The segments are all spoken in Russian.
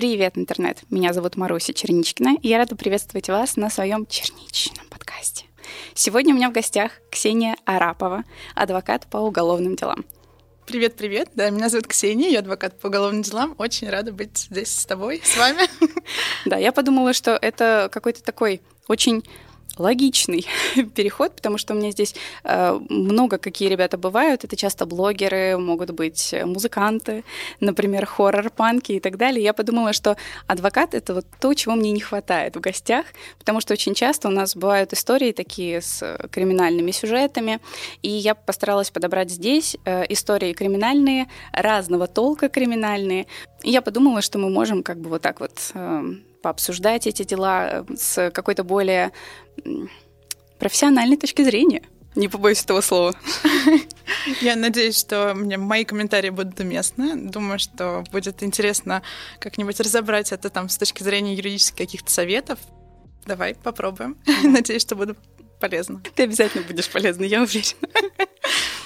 Привет, интернет! Меня зовут Маруся Черничкина, и я рада приветствовать вас на своем черничном подкасте. Сегодня у меня в гостях Ксения Арапова, адвокат по уголовным делам. Привет, привет. Да, меня зовут Ксения, я адвокат по уголовным делам. Очень рада быть здесь с тобой, с вами. Да, я подумала, что это какой-то такой очень логичный переход, потому что у меня здесь э, много какие ребята бывают. Это часто блогеры, могут быть музыканты, например, хоррор-панки и так далее. Я подумала, что адвокат — это вот то, чего мне не хватает в гостях, потому что очень часто у нас бывают истории такие с криминальными сюжетами, и я постаралась подобрать здесь э, истории криминальные, разного толка криминальные. И я подумала, что мы можем как бы вот так вот э, пообсуждать эти дела э, с какой-то более профессиональной точки зрения. Не побоюсь этого слова. Я надеюсь, что мне мои комментарии будут уместны. Думаю, что будет интересно как-нибудь разобрать это там с точки зрения юридических каких-то советов. Давай попробуем. Надеюсь, что буду полезно. Ты обязательно будешь полезна, я уверена.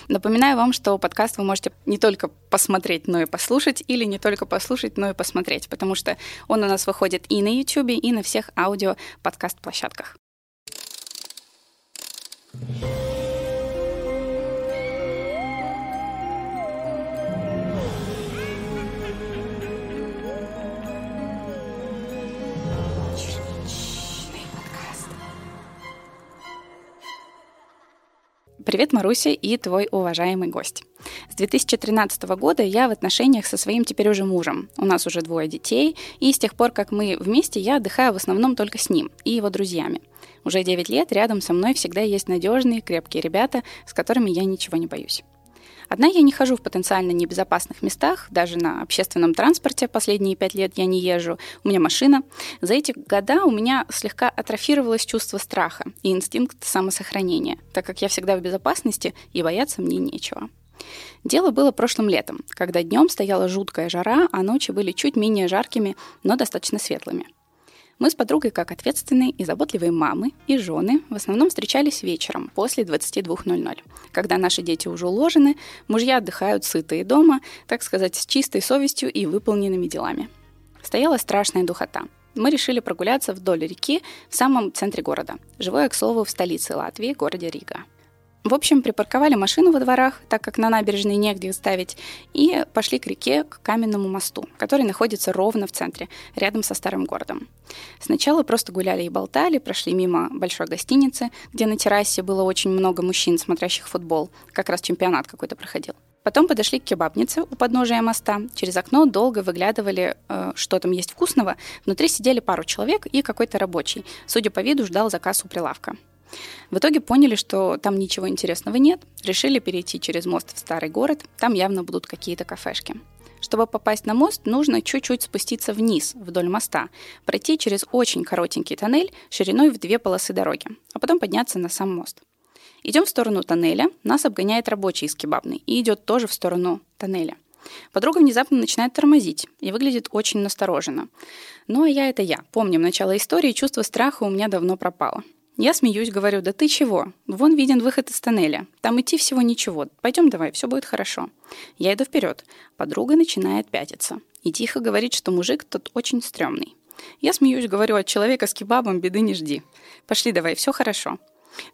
Напоминаю вам, что подкаст вы можете не только посмотреть, но и послушать, или не только послушать, но и посмотреть, потому что он у нас выходит и на YouTube, и на всех аудио-подкаст-площадках. Привет, Маруся и твой уважаемый гость. С 2013 года я в отношениях со своим теперь уже мужем. У нас уже двое детей, и с тех пор, как мы вместе, я отдыхаю в основном только с ним и его друзьями. Уже 9 лет рядом со мной всегда есть надежные, крепкие ребята, с которыми я ничего не боюсь. Одна я не хожу в потенциально небезопасных местах, даже на общественном транспорте последние пять лет я не езжу, у меня машина. За эти года у меня слегка атрофировалось чувство страха и инстинкт самосохранения, так как я всегда в безопасности и бояться мне нечего. Дело было прошлым летом, когда днем стояла жуткая жара, а ночи были чуть менее жаркими, но достаточно светлыми. Мы с подругой, как ответственные и заботливые мамы и жены, в основном встречались вечером после 22.00, когда наши дети уже уложены, мужья отдыхают сытые дома, так сказать, с чистой совестью и выполненными делами. Стояла страшная духота. Мы решили прогуляться вдоль реки в самом центре города, живое, к слову, в столице Латвии, городе Рига. В общем, припарковали машину во дворах, так как на набережной негде ставить, и пошли к реке, к каменному мосту, который находится ровно в центре, рядом со старым городом. Сначала просто гуляли и болтали, прошли мимо большой гостиницы, где на террасе было очень много мужчин, смотрящих футбол. Как раз чемпионат какой-то проходил. Потом подошли к кебабнице у подножия моста. Через окно долго выглядывали, э, что там есть вкусного. Внутри сидели пару человек и какой-то рабочий. Судя по виду, ждал заказ у прилавка. В итоге поняли, что там ничего интересного нет, решили перейти через мост в старый город, там явно будут какие-то кафешки. Чтобы попасть на мост, нужно чуть-чуть спуститься вниз, вдоль моста, пройти через очень коротенький тоннель шириной в две полосы дороги, а потом подняться на сам мост. Идем в сторону тоннеля, нас обгоняет рабочий из кебабной и идет тоже в сторону тоннеля. Подруга внезапно начинает тормозить и выглядит очень настороженно. Ну а я это я. Помним начало истории, чувство страха у меня давно пропало. Я смеюсь, говорю, да ты чего? Вон виден выход из тоннеля. Там идти всего ничего. Пойдем давай, все будет хорошо. Я иду вперед. Подруга начинает пятиться. И тихо говорит, что мужик тот очень стрёмный. Я смеюсь, говорю, от человека с кебабом беды не жди. Пошли давай, все хорошо.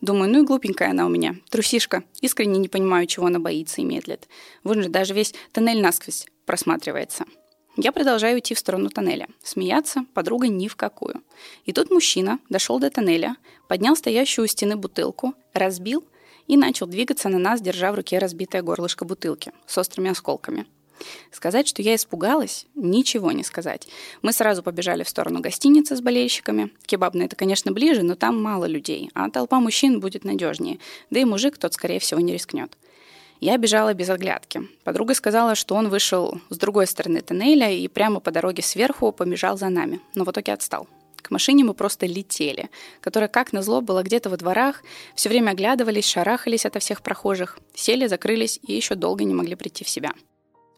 Думаю, ну и глупенькая она у меня, трусишка. Искренне не понимаю, чего она боится и медлит. Вон же даже весь тоннель насквозь просматривается. Я продолжаю идти в сторону тоннеля. Смеяться подруга ни в какую. И тут мужчина дошел до тоннеля, поднял стоящую у стены бутылку, разбил и начал двигаться на нас, держа в руке разбитое горлышко бутылки с острыми осколками. Сказать, что я испугалась, ничего не сказать. Мы сразу побежали в сторону гостиницы с болельщиками. Кебабная это, конечно, ближе, но там мало людей, а толпа мужчин будет надежнее. Да и мужик тот, скорее всего, не рискнет. Я бежала без оглядки. Подруга сказала, что он вышел с другой стороны тоннеля и прямо по дороге сверху побежал за нами, но в итоге отстал. К машине мы просто летели, которая, как назло, была где-то во дворах, все время оглядывались, шарахались ото всех прохожих, сели, закрылись и еще долго не могли прийти в себя.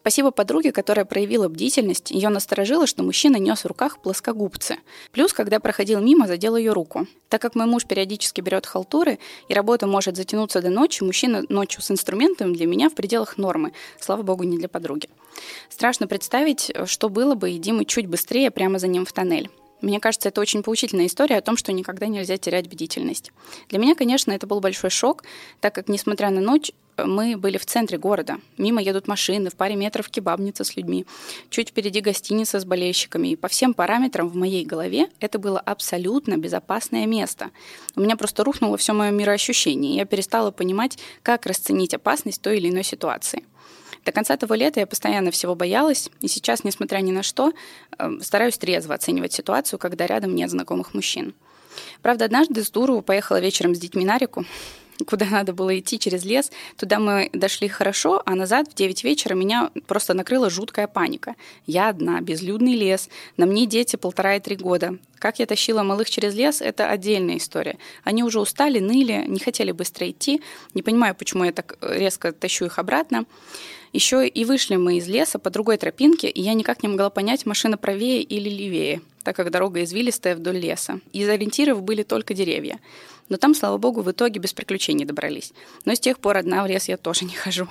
Спасибо подруге, которая проявила бдительность. Ее насторожило, что мужчина нес в руках плоскогубцы. Плюс, когда проходил мимо, задел ее руку. Так как мой муж периодически берет халтуры, и работа может затянуться до ночи, мужчина ночью с инструментом для меня в пределах нормы. Слава богу, не для подруги. Страшно представить, что было бы, иди мы чуть быстрее прямо за ним в тоннель. Мне кажется, это очень поучительная история о том, что никогда нельзя терять бдительность. Для меня, конечно, это был большой шок, так как, несмотря на ночь, мы были в центре города. Мимо едут машины, в паре метров кебабница с людьми, чуть впереди гостиница с болельщиками. И по всем параметрам в моей голове это было абсолютно безопасное место. У меня просто рухнуло все мое мироощущение, и я перестала понимать, как расценить опасность той или иной ситуации. До конца того лета я постоянно всего боялась, и сейчас, несмотря ни на что, эм, стараюсь трезво оценивать ситуацию, когда рядом нет знакомых мужчин. Правда, однажды с дуру поехала вечером с детьми на реку, куда надо было идти через лес. Туда мы дошли хорошо, а назад в 9 вечера меня просто накрыла жуткая паника. Я одна, безлюдный лес, на мне дети полтора и три года. Как я тащила малых через лес, это отдельная история. Они уже устали, ныли, не хотели быстро идти. Не понимаю, почему я так резко тащу их обратно. Еще и вышли мы из леса по другой тропинке, и я никак не могла понять, машина правее или левее, так как дорога извилистая вдоль леса. Из ориентиров были только деревья. Но там, слава богу, в итоге без приключений добрались. Но с тех пор одна в лес я тоже не хожу.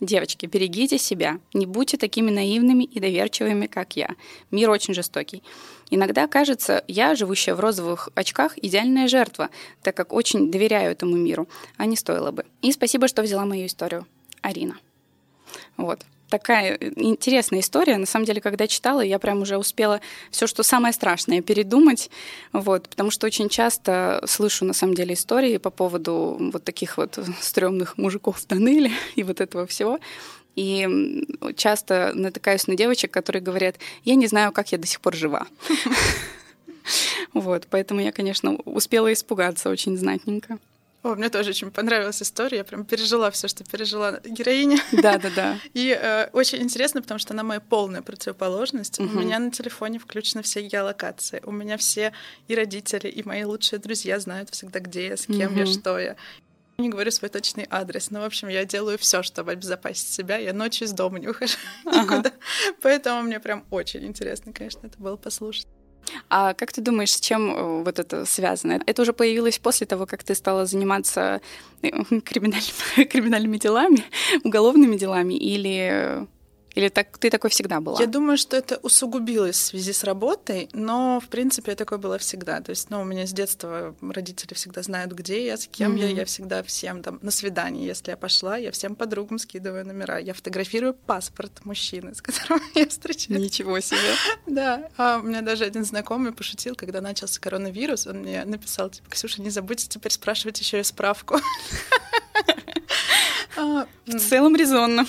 Девочки, берегите себя. Не будьте такими наивными и доверчивыми, как я. Мир очень жестокий. Иногда кажется, я, живущая в розовых очках, идеальная жертва, так как очень доверяю этому миру, а не стоило бы. И спасибо, что взяла мою историю. Арина. Вот такая интересная история. На самом деле, когда читала, я прям уже успела все, что самое страшное, передумать. Вот, потому что очень часто слышу, на самом деле, истории по поводу вот таких вот стрёмных мужиков в тоннеле и вот этого всего. И часто натыкаюсь на девочек, которые говорят, я не знаю, как я до сих пор жива. Вот, поэтому я, конечно, успела испугаться очень знатненько. О, мне тоже очень понравилась история. Я прям пережила все, что пережила героиня. Да, да, да. И э, очень интересно, потому что она моя полная противоположность. Угу. У меня на телефоне включены все геолокации. У меня все и родители, и мои лучшие друзья знают всегда, где я, с кем угу. я, что я. Не говорю свой точный адрес, но, в общем, я делаю все, чтобы обезопасить себя. Я ночью из дома не ухожу ага. никуда. Поэтому мне прям очень интересно, конечно, это было послушать. А как ты думаешь, с чем э, вот это связано? Это уже появилось после того, как ты стала заниматься э, криминальными, криминальными делами, уголовными делами, или или так, ты такой всегда была? Я думаю, что это усугубилось в связи с работой, но, в принципе, я такой была всегда. То есть, ну, у меня с детства родители всегда знают, где я, с кем mm-hmm. я. Я всегда всем там на свидание, если я пошла, я всем подругам скидываю номера. Я фотографирую паспорт мужчины, с которым я встречаюсь. Ничего себе. Да. А у меня даже один знакомый пошутил, когда начался коронавирус, он мне написал, типа, Ксюша, не забудьте теперь спрашивать еще и справку. А, в целом резонно.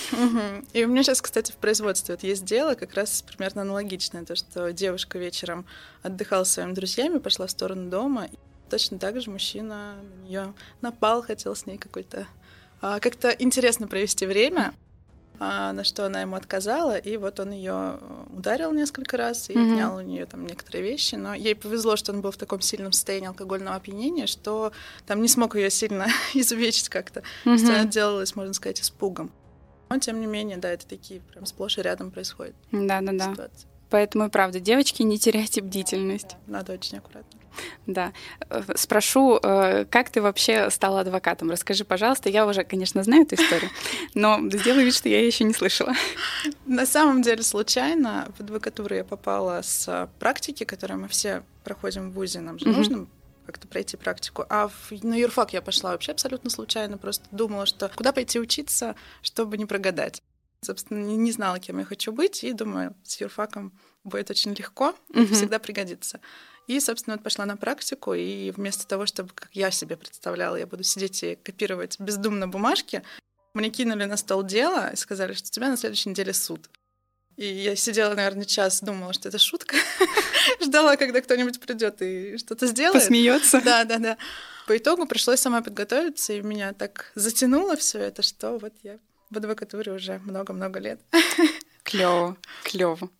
И у меня сейчас, кстати, в производстве вот есть дело как раз примерно аналогичное, то, что девушка вечером отдыхала с своими друзьями, пошла в сторону дома, и точно так же мужчина на нее напал, хотел с ней какой-то а, как-то интересно провести время. А, на что она ему отказала, и вот он ее ударил несколько раз и mm-hmm. отнял у нее там некоторые вещи, но ей повезло, что он был в таком сильном состоянии алкогольного опьянения, что там не смог ее сильно изувечить как-то, mm-hmm. то есть она отделалась, можно сказать, испугом. Но тем не менее, да, это такие прям сплошь и рядом происходит. Да-да-да. Поэтому и правда, девочки, не теряйте бдительность. Да, надо очень аккуратно. Да. Э, спрошу, э, как ты вообще стала адвокатом? Расскажи, пожалуйста. Я уже, конечно, знаю эту историю, но сделай вид, что я еще не слышала. На самом деле, случайно в адвокатуру я попала с практики, которую мы все проходим в ВУЗе. Нам же нужно как-то пройти практику. А в, на юрфак я пошла вообще абсолютно случайно, просто думала, что куда пойти учиться, чтобы не прогадать. Собственно, не, не знала, кем я хочу быть, и думаю, с юрфаком будет очень легко, mm-hmm. всегда пригодится. И, собственно, вот пошла на практику, и вместо того, чтобы, как я себе представляла, я буду сидеть и копировать бездумно бумажки, мне кинули на стол дело и сказали, что у тебя на следующей неделе суд. И я сидела, наверное, час, думала, что это шутка. Ждала, когда кто-нибудь придет и что-то сделает. Посмеется. Да, да, да. По итогу пришлось сама подготовиться, и меня так затянуло все это, что вот я в адвокатуре уже много-много лет. Клево, клево.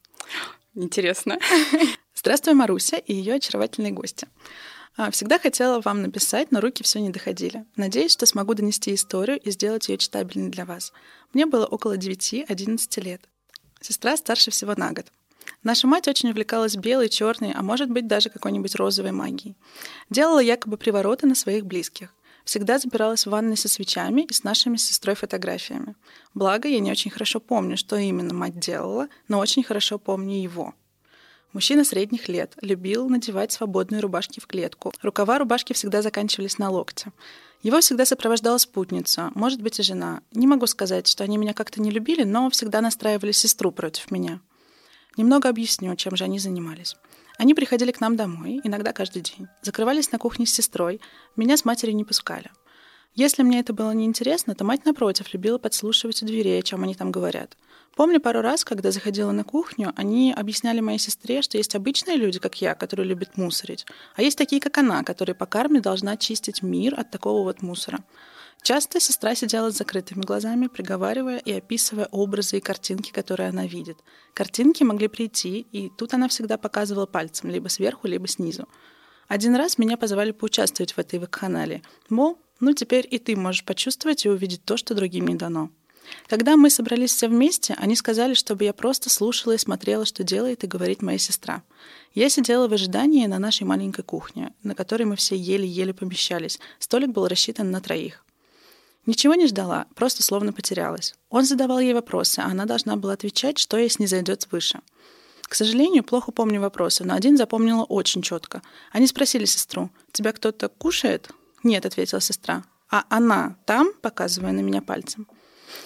Интересно. Здравствуй, Маруся и ее очаровательные гости. А, всегда хотела вам написать, но руки все не доходили. Надеюсь, что смогу донести историю и сделать ее читабельной для вас. Мне было около 9-11 лет. Сестра старше всего на год. Наша мать очень увлекалась белой, черной, а может быть даже какой-нибудь розовой магией. Делала якобы привороты на своих близких. Всегда запиралась в ванной со свечами и с нашими сестрой фотографиями. Благо, я не очень хорошо помню, что именно мать делала, но очень хорошо помню его. Мужчина средних лет, любил надевать свободные рубашки в клетку. Рукава рубашки всегда заканчивались на локте. Его всегда сопровождала спутница, может быть и жена. Не могу сказать, что они меня как-то не любили, но всегда настраивали сестру против меня. Немного объясню, чем же они занимались. Они приходили к нам домой, иногда каждый день. Закрывались на кухне с сестрой. Меня с матерью не пускали. Если мне это было неинтересно, то мать, напротив, любила подслушивать у дверей, о чем они там говорят. Помню пару раз, когда заходила на кухню, они объясняли моей сестре, что есть обычные люди, как я, которые любят мусорить, а есть такие, как она, которые по карме должна очистить мир от такого вот мусора. Часто сестра сидела с закрытыми глазами, приговаривая и описывая образы и картинки, которые она видит. Картинки могли прийти, и тут она всегда показывала пальцем, либо сверху, либо снизу. Один раз меня позвали поучаствовать в этой вакханалии. Мол, ну теперь и ты можешь почувствовать и увидеть то, что другим не дано. Когда мы собрались все вместе, они сказали, чтобы я просто слушала и смотрела, что делает и говорит моя сестра. Я сидела в ожидании на нашей маленькой кухне, на которой мы все еле-еле помещались. Столик был рассчитан на троих. Ничего не ждала, просто словно потерялась. Он задавал ей вопросы, а она должна была отвечать, что ей снизойдет свыше. К сожалению, плохо помню вопросы, но один запомнила очень четко. Они спросили сестру, «Тебя кто-то кушает?» «Нет», — ответила сестра. «А она там?» — показывая на меня пальцем.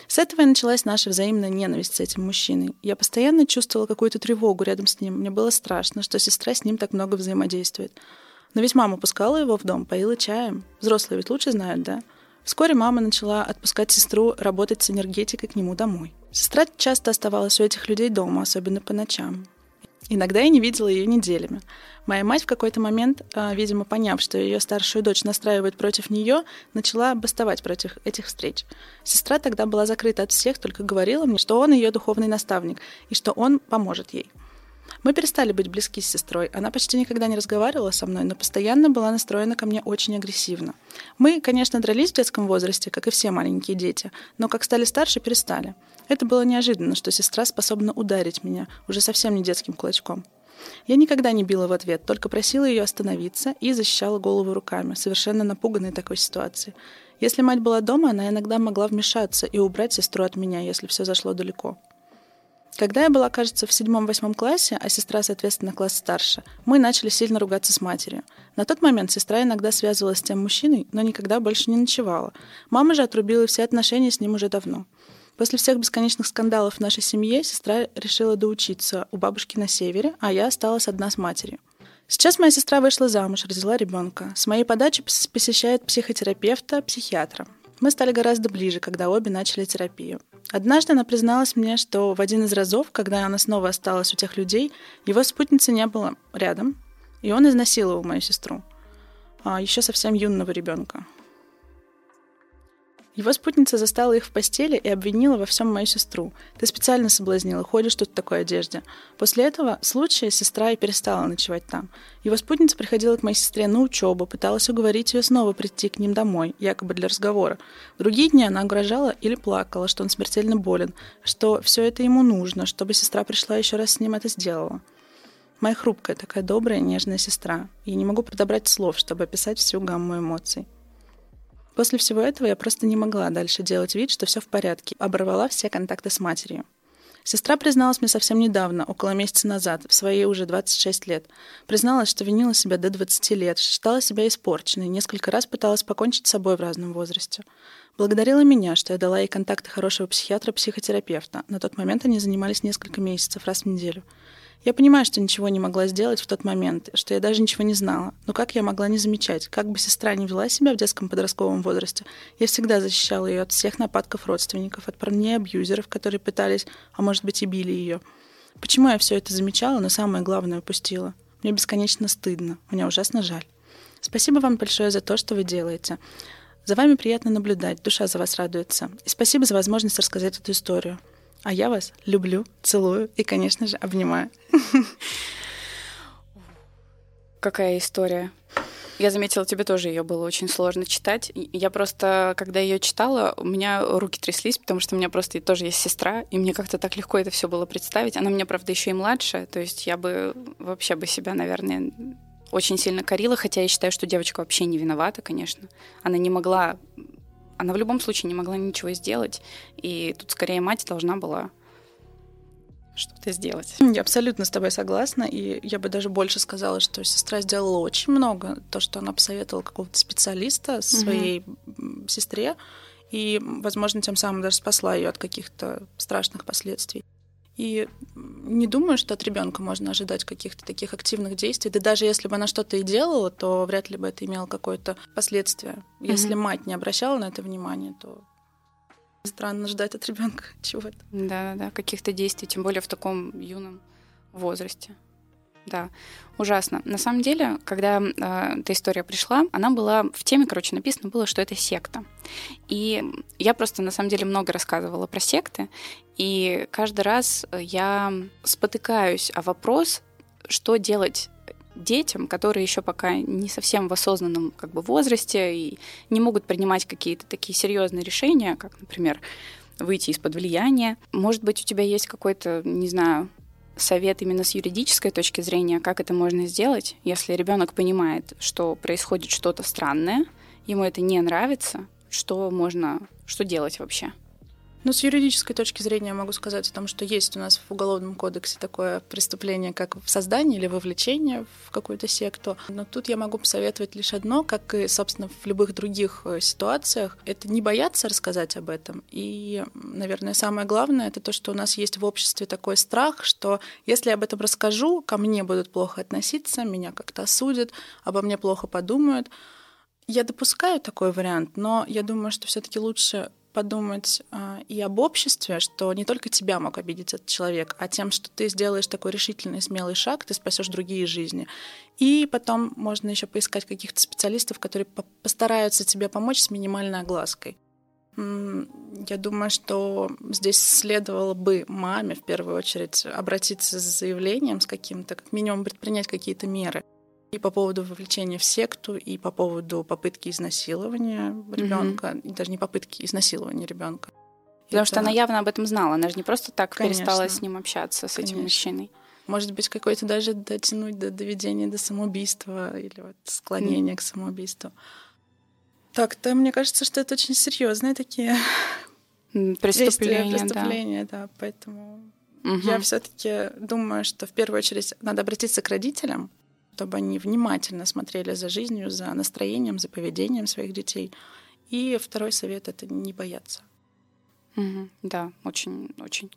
С этого и началась наша взаимная ненависть с этим мужчиной. Я постоянно чувствовала какую-то тревогу рядом с ним. Мне было страшно, что сестра с ним так много взаимодействует. Но ведь мама пускала его в дом, поила чаем. Взрослые ведь лучше знают, да? Вскоре мама начала отпускать сестру работать с энергетикой к нему домой. Сестра часто оставалась у этих людей дома, особенно по ночам. Иногда я не видела ее неделями. Моя мать в какой-то момент, а, видимо, поняв, что ее старшую дочь настраивает против нее, начала бастовать против этих встреч. Сестра тогда была закрыта от всех, только говорила мне, что он ее духовный наставник и что он поможет ей. Мы перестали быть близки с сестрой. Она почти никогда не разговаривала со мной, но постоянно была настроена ко мне очень агрессивно. Мы, конечно, дрались в детском возрасте, как и все маленькие дети, но как стали старше, перестали. Это было неожиданно, что сестра способна ударить меня, уже совсем не детским кулачком. Я никогда не била в ответ, только просила ее остановиться и защищала голову руками, совершенно напуганной такой ситуации. Если мать была дома, она иногда могла вмешаться и убрать сестру от меня, если все зашло далеко. Когда я была, кажется, в седьмом-восьмом классе, а сестра, соответственно, класс старше, мы начали сильно ругаться с матерью. На тот момент сестра иногда связывалась с тем мужчиной, но никогда больше не ночевала. Мама же отрубила все отношения с ним уже давно. После всех бесконечных скандалов в нашей семье сестра решила доучиться у бабушки на севере, а я осталась одна с матерью. Сейчас моя сестра вышла замуж, родила ребенка. С моей подачи посещает психотерапевта, психиатра. Мы стали гораздо ближе, когда обе начали терапию. Однажды она призналась мне, что в один из разов, когда она снова осталась у тех людей, его спутницы не было рядом, и он изнасиловал мою сестру, а еще совсем юного ребенка. Его спутница застала их в постели и обвинила во всем мою сестру. Ты специально соблазнила, ходишь тут в такой одежде. После этого случая сестра и перестала ночевать там. Его спутница приходила к моей сестре на учебу, пыталась уговорить ее снова прийти к ним домой, якобы для разговора. Другие дни она угрожала или плакала, что он смертельно болен, что все это ему нужно, чтобы сестра пришла еще раз с ним это сделала. Моя хрупкая, такая добрая, нежная сестра. Я не могу подобрать слов, чтобы описать всю гамму эмоций. После всего этого я просто не могла дальше делать вид, что все в порядке. Оборвала все контакты с матерью. Сестра призналась мне совсем недавно, около месяца назад, в свои уже 26 лет. Призналась, что винила себя до 20 лет, считала себя испорченной, несколько раз пыталась покончить с собой в разном возрасте. Благодарила меня, что я дала ей контакты хорошего психиатра-психотерапевта. На тот момент они занимались несколько месяцев, раз в неделю. Я понимаю, что ничего не могла сделать в тот момент, что я даже ничего не знала. Но как я могла не замечать? Как бы сестра не вела себя в детском подростковом возрасте, я всегда защищала ее от всех нападков родственников, от парней абьюзеров, которые пытались, а может быть и били ее. Почему я все это замечала, но самое главное упустила? Мне бесконечно стыдно. Мне ужасно жаль. Спасибо вам большое за то, что вы делаете. За вами приятно наблюдать, душа за вас радуется. И спасибо за возможность рассказать эту историю. А я вас люблю, целую и, конечно же, обнимаю. Какая история? Я заметила, тебе тоже ее было очень сложно читать. Я просто, когда ее читала, у меня руки тряслись, потому что у меня просто тоже есть сестра, и мне как-то так легко это все было представить. Она мне, правда, еще и младшая, то есть я бы вообще бы себя, наверное, очень сильно корила, хотя я считаю, что девочка вообще не виновата, конечно. Она не могла, она в любом случае не могла ничего сделать, и тут скорее мать должна была что-то сделать. Я абсолютно с тобой согласна, и я бы даже больше сказала, что сестра сделала очень много. То, что она посоветовала какого-то специалиста своей угу. сестре, и, возможно, тем самым даже спасла ее от каких-то страшных последствий. И не думаю, что от ребенка можно ожидать каких-то таких активных действий. Да даже если бы она что-то и делала, то вряд ли бы это имело какое-то последствие. Если mm мать не обращала на это внимание, то странно ждать от ребенка чего-то. Да, да, каких-то действий, тем более в таком юном возрасте. Да, ужасно. На самом деле, когда э, эта история пришла, она была в теме, короче, написано было, что это секта. И я просто, на самом деле, много рассказывала про секты, и каждый раз я спотыкаюсь о вопрос, что делать детям, которые еще пока не совсем в осознанном как бы, возрасте и не могут принимать какие-то такие серьезные решения, как, например, выйти из-под влияния. Может быть, у тебя есть какой-то, не знаю, совет именно с юридической точки зрения, как это можно сделать, если ребенок понимает, что происходит что-то странное, ему это не нравится, что можно, что делать вообще? Ну, с юридической точки зрения могу сказать о том, что есть у нас в Уголовном кодексе такое преступление, как создание или вовлечение в какую-то секту. Но тут я могу посоветовать лишь одно, как и, собственно, в любых других э, ситуациях, это не бояться рассказать об этом. И, наверное, самое главное, это то, что у нас есть в обществе такой страх, что если я об этом расскажу, ко мне будут плохо относиться, меня как-то осудят, обо мне плохо подумают. Я допускаю такой вариант, но я думаю, что все-таки лучше подумать а, и об обществе, что не только тебя мог обидеть этот человек, а тем, что ты сделаешь такой решительный, смелый шаг, ты спасешь другие жизни. И потом можно еще поискать каких-то специалистов, которые постараются тебе помочь с минимальной оглаской. Я думаю, что здесь следовало бы маме в первую очередь обратиться с заявлением, с каким-то, как минимум предпринять какие-то меры. И по поводу вовлечения в секту, и по поводу попытки изнасилования ребенка, mm-hmm. даже не попытки изнасилования ребенка. Потому Это... что она явно об этом знала, она же не просто так Конечно. перестала с ним общаться, с Конечно. этим мужчиной. Может быть, какой-то даже дотянуть до доведения до самоубийства или вот склонения mm. к самоубийству. Так-то мне кажется, что это очень серьезные такие преступления, преступления, да. да. Поэтому угу. я все-таки думаю, что в первую очередь надо обратиться к родителям, чтобы они внимательно смотрели за жизнью, за настроением, за поведением своих детей. И второй совет — это не бояться. Угу, да, очень, очень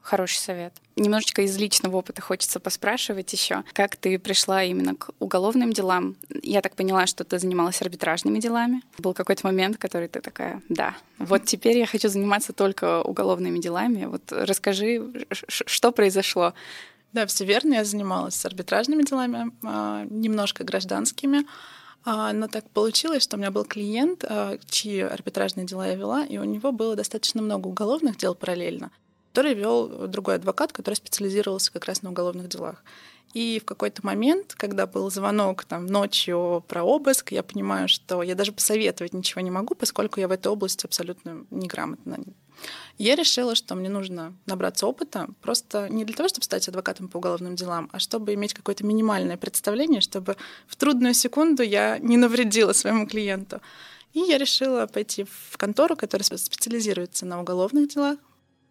хороший совет. Немножечко из личного опыта хочется поспрашивать еще, как ты пришла именно к уголовным делам. Я так поняла, что ты занималась арбитражными делами. Был какой-то момент, который ты такая, да, вот теперь я хочу заниматься только уголовными делами. Вот расскажи, что произошло да, все верно. Я занималась арбитражными делами, а, немножко гражданскими. А, но так получилось, что у меня был клиент, а, чьи арбитражные дела я вела, и у него было достаточно много уголовных дел параллельно, который вел другой адвокат, который специализировался как раз на уголовных делах. И в какой-то момент, когда был звонок там ночью про обыск, я понимаю, что я даже посоветовать ничего не могу, поскольку я в этой области абсолютно неграмотна. Я решила, что мне нужно набраться опыта, просто не для того, чтобы стать адвокатом по уголовным делам, а чтобы иметь какое-то минимальное представление, чтобы в трудную секунду я не навредила своему клиенту. И я решила пойти в контору, которая специализируется на уголовных делах,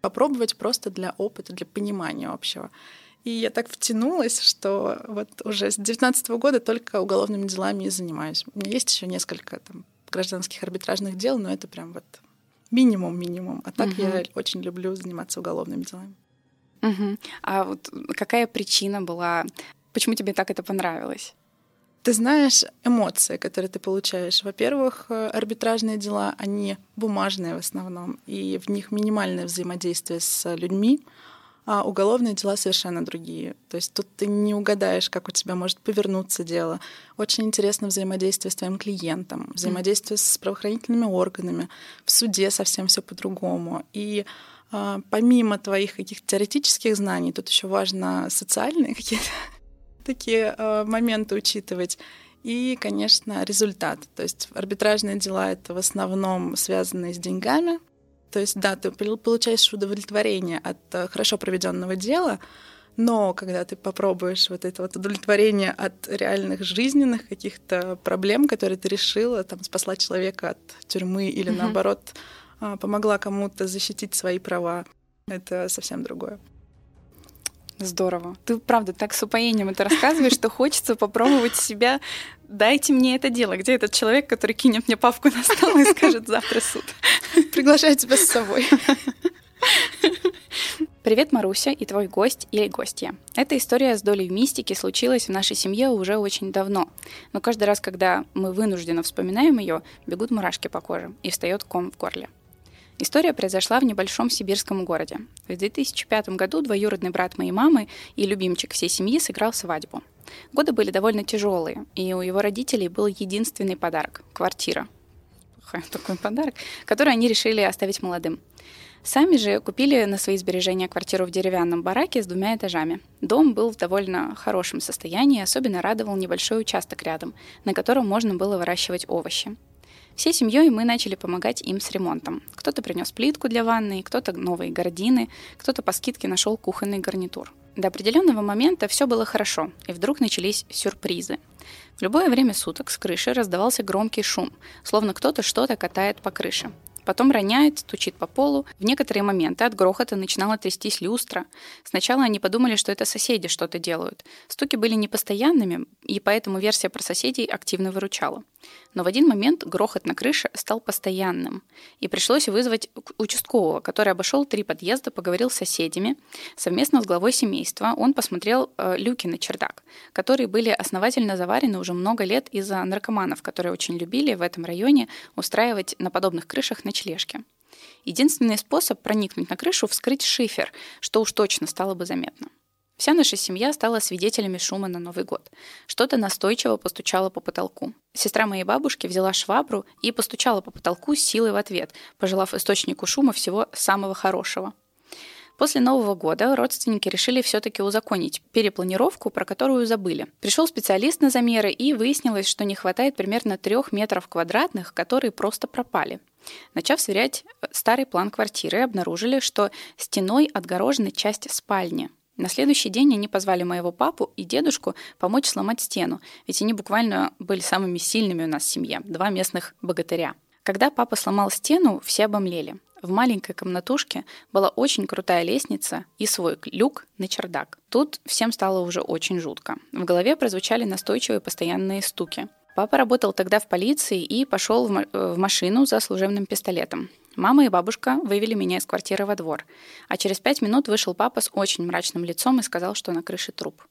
попробовать просто для опыта, для понимания общего. И я так втянулась, что вот уже с 2019 года только уголовными делами и занимаюсь. У меня есть еще несколько там, гражданских арбитражных дел, но это прям вот минимум-минимум. А так угу. я очень люблю заниматься уголовными делами. Угу. А вот какая причина была, почему тебе так это понравилось? Ты знаешь эмоции, которые ты получаешь. Во-первых, э, арбитражные дела, они бумажные в основном, и в них минимальное взаимодействие с людьми а уголовные дела совершенно другие. То есть тут ты не угадаешь, как у тебя может повернуться дело. Очень интересно взаимодействие с твоим клиентом, взаимодействие с правоохранительными органами. В суде совсем все по-другому. И а, помимо твоих каких-то теоретических знаний, тут еще важно социальные какие-то такие а, моменты учитывать. И, конечно, результат. То есть арбитражные дела — это в основном связанные с деньгами. То есть, да, ты получаешь удовлетворение от э, хорошо проведенного дела, но когда ты попробуешь вот это вот удовлетворение от реальных жизненных каких-то проблем, которые ты решила, там, спасла человека от тюрьмы или, mm-hmm. наоборот, а, помогла кому-то защитить свои права, это совсем другое. Здорово. Ты, правда, так с упоением это рассказываешь, что хочется попробовать себя. Дайте мне это дело. Где этот человек, который кинет мне павку на стол и скажет завтра суд? Приглашаю тебя с собой. Привет, Маруся и твой гость или гостья. Эта история с долей мистики случилась в нашей семье уже очень давно. Но каждый раз, когда мы вынужденно вспоминаем ее, бегут мурашки по коже и встает ком в горле. История произошла в небольшом сибирском городе. В 2005 году двоюродный брат моей мамы и любимчик всей семьи сыграл свадьбу. Годы были довольно тяжелые, и у его родителей был единственный подарок — квартира. Такой подарок, который они решили оставить молодым. Сами же купили на свои сбережения квартиру в деревянном бараке с двумя этажами. Дом был в довольно хорошем состоянии, особенно радовал небольшой участок рядом, на котором можно было выращивать овощи. Всей семьей мы начали помогать им с ремонтом. Кто-то принес плитку для ванны, кто-то новые гардины, кто-то по скидке нашел кухонный гарнитур. До определенного момента все было хорошо, и вдруг начались сюрпризы. В любое время суток с крыши раздавался громкий шум, словно кто-то что-то катает по крыше. Потом роняет, стучит по полу. В некоторые моменты от грохота начинала трястись люстра. Сначала они подумали, что это соседи что-то делают. Стуки были непостоянными, и поэтому версия про соседей активно выручала. Но в один момент грохот на крыше стал постоянным, и пришлось вызвать участкового, который обошел три подъезда, поговорил с соседями. Совместно с главой семейства он посмотрел э, люки на чердак, которые были основательно заварены уже много лет из-за наркоманов, которые очень любили в этом районе устраивать на подобных крышах ночлежки. Единственный способ проникнуть на крышу — вскрыть шифер, что уж точно стало бы заметно. Вся наша семья стала свидетелями шума на Новый год. Что-то настойчиво постучало по потолку. Сестра моей бабушки взяла швабру и постучала по потолку с силой в ответ, пожелав источнику шума всего самого хорошего. После Нового года родственники решили все-таки узаконить перепланировку, про которую забыли. Пришел специалист на замеры, и выяснилось, что не хватает примерно трех метров квадратных, которые просто пропали. Начав сверять э, старый план квартиры, обнаружили, что стеной отгорожена часть спальни – на следующий день они позвали моего папу и дедушку помочь сломать стену, ведь они буквально были самыми сильными у нас в семье, два местных богатыря. Когда папа сломал стену, все обомлели. В маленькой комнатушке была очень крутая лестница и свой люк на чердак. Тут всем стало уже очень жутко. В голове прозвучали настойчивые постоянные стуки. Папа работал тогда в полиции и пошел в машину за служебным пистолетом. Мама и бабушка вывели меня из квартиры во двор, а через пять минут вышел папа с очень мрачным лицом и сказал, что на крыше труп.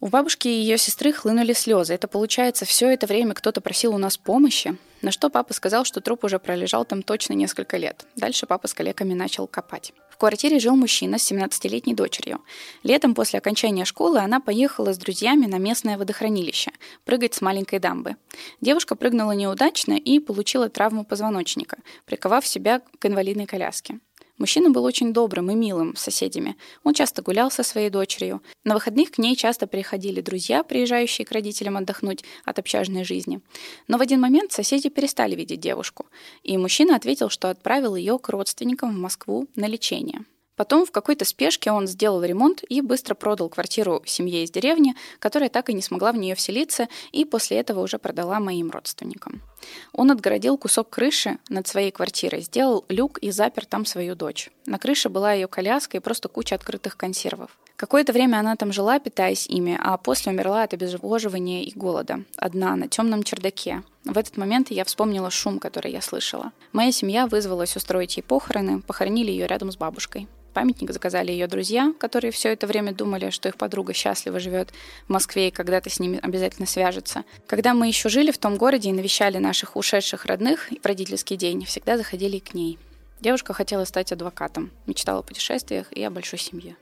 У бабушки и ее сестры хлынули слезы. Это получается, все это время кто-то просил у нас помощи. На что папа сказал, что труп уже пролежал там точно несколько лет. Дальше папа с коллегами начал копать. В квартире жил мужчина с 17-летней дочерью. Летом после окончания школы она поехала с друзьями на местное водохранилище прыгать с маленькой дамбы. Девушка прыгнула неудачно и получила травму позвоночника, приковав себя к инвалидной коляске. Мужчина был очень добрым и милым с соседями. Он часто гулял со своей дочерью. На выходных к ней часто приходили друзья, приезжающие к родителям отдохнуть от общажной жизни. Но в один момент соседи перестали видеть девушку, и мужчина ответил, что отправил ее к родственникам в Москву на лечение. Потом в какой-то спешке он сделал ремонт и быстро продал квартиру семье из деревни, которая так и не смогла в нее вселиться, и после этого уже продала моим родственникам. Он отгородил кусок крыши над своей квартирой, сделал люк и запер там свою дочь. На крыше была ее коляска и просто куча открытых консервов. Какое-то время она там жила, питаясь ими, а после умерла от обезвоживания и голода. Одна, на темном чердаке. В этот момент я вспомнила шум, который я слышала. Моя семья вызвалась устроить ей похороны, похоронили ее рядом с бабушкой памятник заказали ее друзья, которые все это время думали, что их подруга счастливо живет в Москве и когда-то с ними обязательно свяжется. Когда мы еще жили в том городе и навещали наших ушедших родных в родительский день, всегда заходили к ней. Девушка хотела стать адвокатом, мечтала о путешествиях и о большой семье.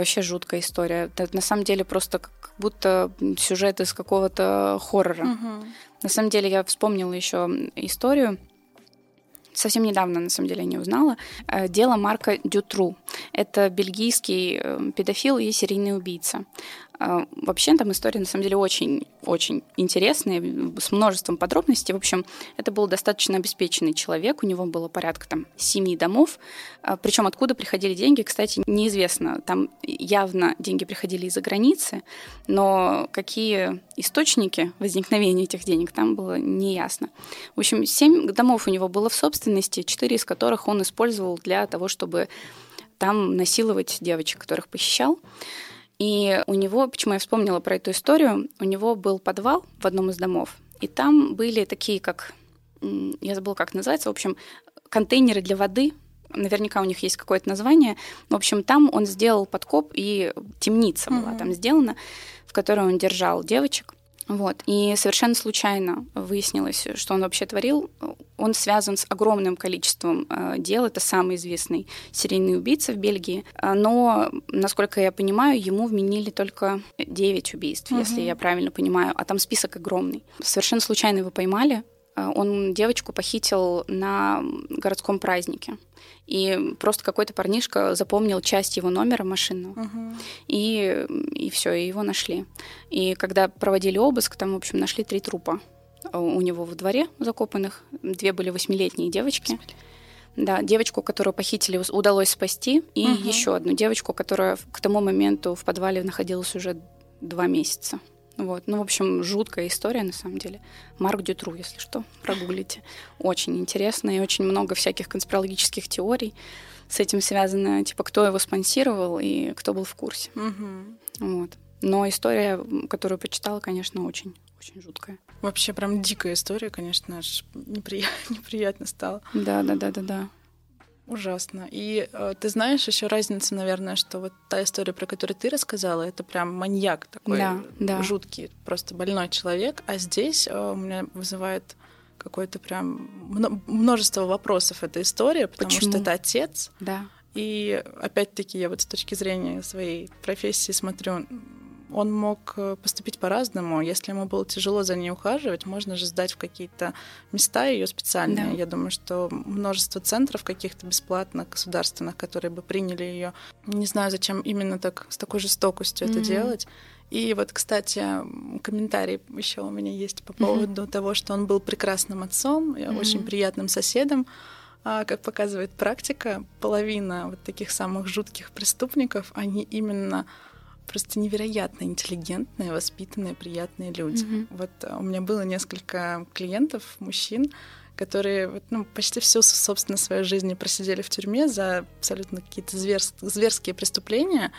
Вообще жуткая история. Это на самом деле просто как будто сюжет из какого-то хоррора. Угу. На самом деле я вспомнила еще историю совсем недавно, на самом деле, не узнала, э, дело Марка Дютру. Это бельгийский э, педофил и серийный убийца. А, вообще там история на самом деле очень-очень интересная, с множеством подробностей. В общем, это был достаточно обеспеченный человек, у него было порядка там семи домов, а, причем откуда приходили деньги, кстати, неизвестно. Там явно деньги приходили из-за границы, но какие источники возникновения этих денег там было неясно. В общем, семь домов у него было в собственности, четыре из которых он использовал для того, чтобы там насиловать девочек, которых похищал. И у него, почему я вспомнила про эту историю, у него был подвал в одном из домов, и там были такие, как, я забыла, как называется, в общем, контейнеры для воды, наверняка у них есть какое-то название. В общем, там он сделал подкоп, и темница была mm-hmm. там сделана, в которой он держал девочек. Вот. И совершенно случайно выяснилось, что он вообще творил. Он связан с огромным количеством э, дел. Это самый известный серийный убийца в Бельгии. А, но, насколько я понимаю, ему вменили только 9 убийств, угу. если я правильно понимаю. А там список огромный. Совершенно случайно его поймали. А, он девочку похитил на городском празднике. И просто какой-то парнишка запомнил часть его номера машинного. Uh-huh. И, и все, и его нашли. И когда проводили обыск, там, в общем, нашли три трупа у него во дворе закопанных. Две были восьмилетние девочки. Да, девочку, которую похитили, удалось спасти, и угу. еще одну девочку, которая к тому моменту в подвале находилась уже два месяца. Вот. Ну, в общем, жуткая история на самом деле. Марк Дютру, если что, прогуглите. Очень интересно и очень много всяких конспирологических теорий с этим связано, типа, кто его спонсировал и кто был в курсе. Угу. Вот. Но история, которую почитала, конечно, очень, очень жуткая. Вообще прям дикая история, конечно, аж неприятно, неприятно стало. Да, да, да, да, да. Ужасно. И э, ты знаешь еще разницу, наверное, что вот та история, про которую ты рассказала, это прям маньяк такой да, да. жуткий, просто больной человек, а здесь э, у меня вызывает какое-то прям множество вопросов эта история, потому Почему? что это отец. Да. И опять-таки я вот с точки зрения своей профессии смотрю, он мог э, поступить по-разному. Если ему было тяжело за ней ухаживать, можно же сдать в какие-то места ее специальные. Да. Я думаю, что множество центров каких-то бесплатных, государственных, которые бы приняли ее. Не знаю, зачем именно так с такой жестокостью mm-hmm. это делать. И вот, кстати, комментарий еще у меня есть по поводу mm-hmm. того, что он был прекрасным отцом, mm-hmm. очень приятным соседом. А, как показывает практика, половина вот таких самых жутких преступников, они именно просто невероятно интеллигентные, воспитанные, приятные люди. Mm-hmm. Вот а, у меня было несколько клиентов, мужчин, которые ну, почти всю, собственно, свою жизнь просидели в тюрьме за абсолютно какие-то зверс- зверские преступления.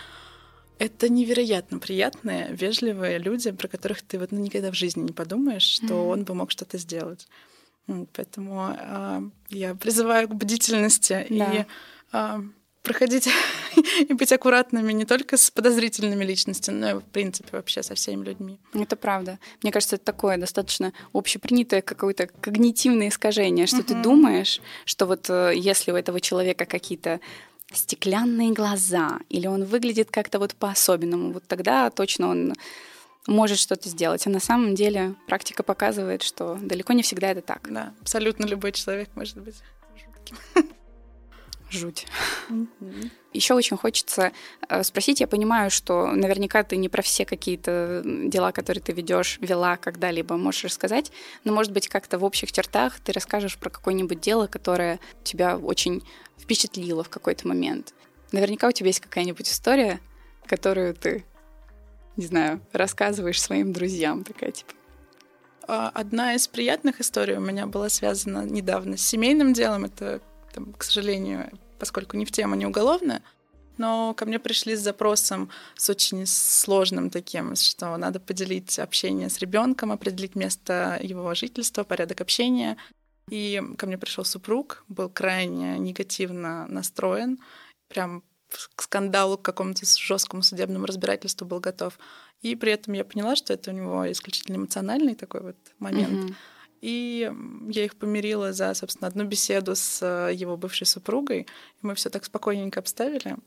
Это невероятно приятные, вежливые люди, про которых ты вот ну, никогда в жизни не подумаешь, что mm-hmm. он бы мог что-то сделать. Поэтому э, я призываю к бдительности да. и э, проходить и быть аккуратными не только с подозрительными личностями, но и, в принципе, вообще со всеми людьми. Это правда. Мне кажется, это такое достаточно общепринятое какое-то когнитивное искажение, что ты думаешь, что вот э, если у этого человека какие-то стеклянные глаза, или он выглядит как-то вот по-особенному, вот тогда точно он может что-то сделать. А на самом деле практика показывает, что далеко не всегда это так. Да, абсолютно любой человек может быть жутким. жуть. Mm-hmm. Еще очень хочется э, спросить, я понимаю, что наверняка ты не про все какие-то дела, которые ты ведешь, вела когда-либо, можешь рассказать, но, может быть, как-то в общих чертах ты расскажешь про какое-нибудь дело, которое тебя очень впечатлило в какой-то момент. Наверняка у тебя есть какая-нибудь история, которую ты, не знаю, рассказываешь своим друзьям, такая типа. А, одна из приятных историй у меня была связана недавно с семейным делом. Это там, к сожалению, поскольку не в тему, не уголовная, но ко мне пришли с запросом с очень сложным таким, что надо поделить общение с ребенком, определить место его жительства, порядок общения. И ко мне пришел супруг, был крайне негативно настроен, прям к скандалу, к какому-то жесткому судебному разбирательству был готов. И при этом я поняла, что это у него исключительно эмоциональный такой вот момент. Mm-hmm. И я их помирила за, собственно, одну беседу с э, его бывшей супругой. И мы все так спокойненько обставили,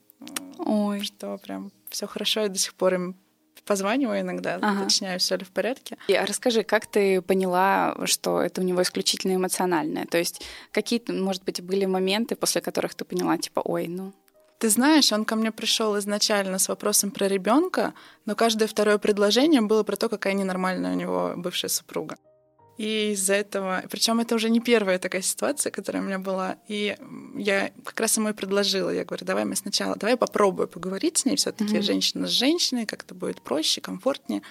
Ой. что прям все хорошо. Я до сих пор им позваниваю иногда, ага. уточняю, все ли в порядке. И расскажи, как ты поняла, что это у него исключительно эмоциональное? То есть какие-то, может быть, были моменты, после которых ты поняла, типа, ой, ну, Ты знаешь, он ко мне пришел изначально с вопросом про ребенка, но каждое второе предложение было про то, какая ненормальная у него бывшая супруга. И из-за этого, причем это уже не первая такая ситуация, которая у меня была, и я как раз ему и предложила, я говорю, давай мы сначала, давай попробую поговорить с ней, все-таки mm-hmm. женщина с женщиной, как-то будет проще, комфортнее.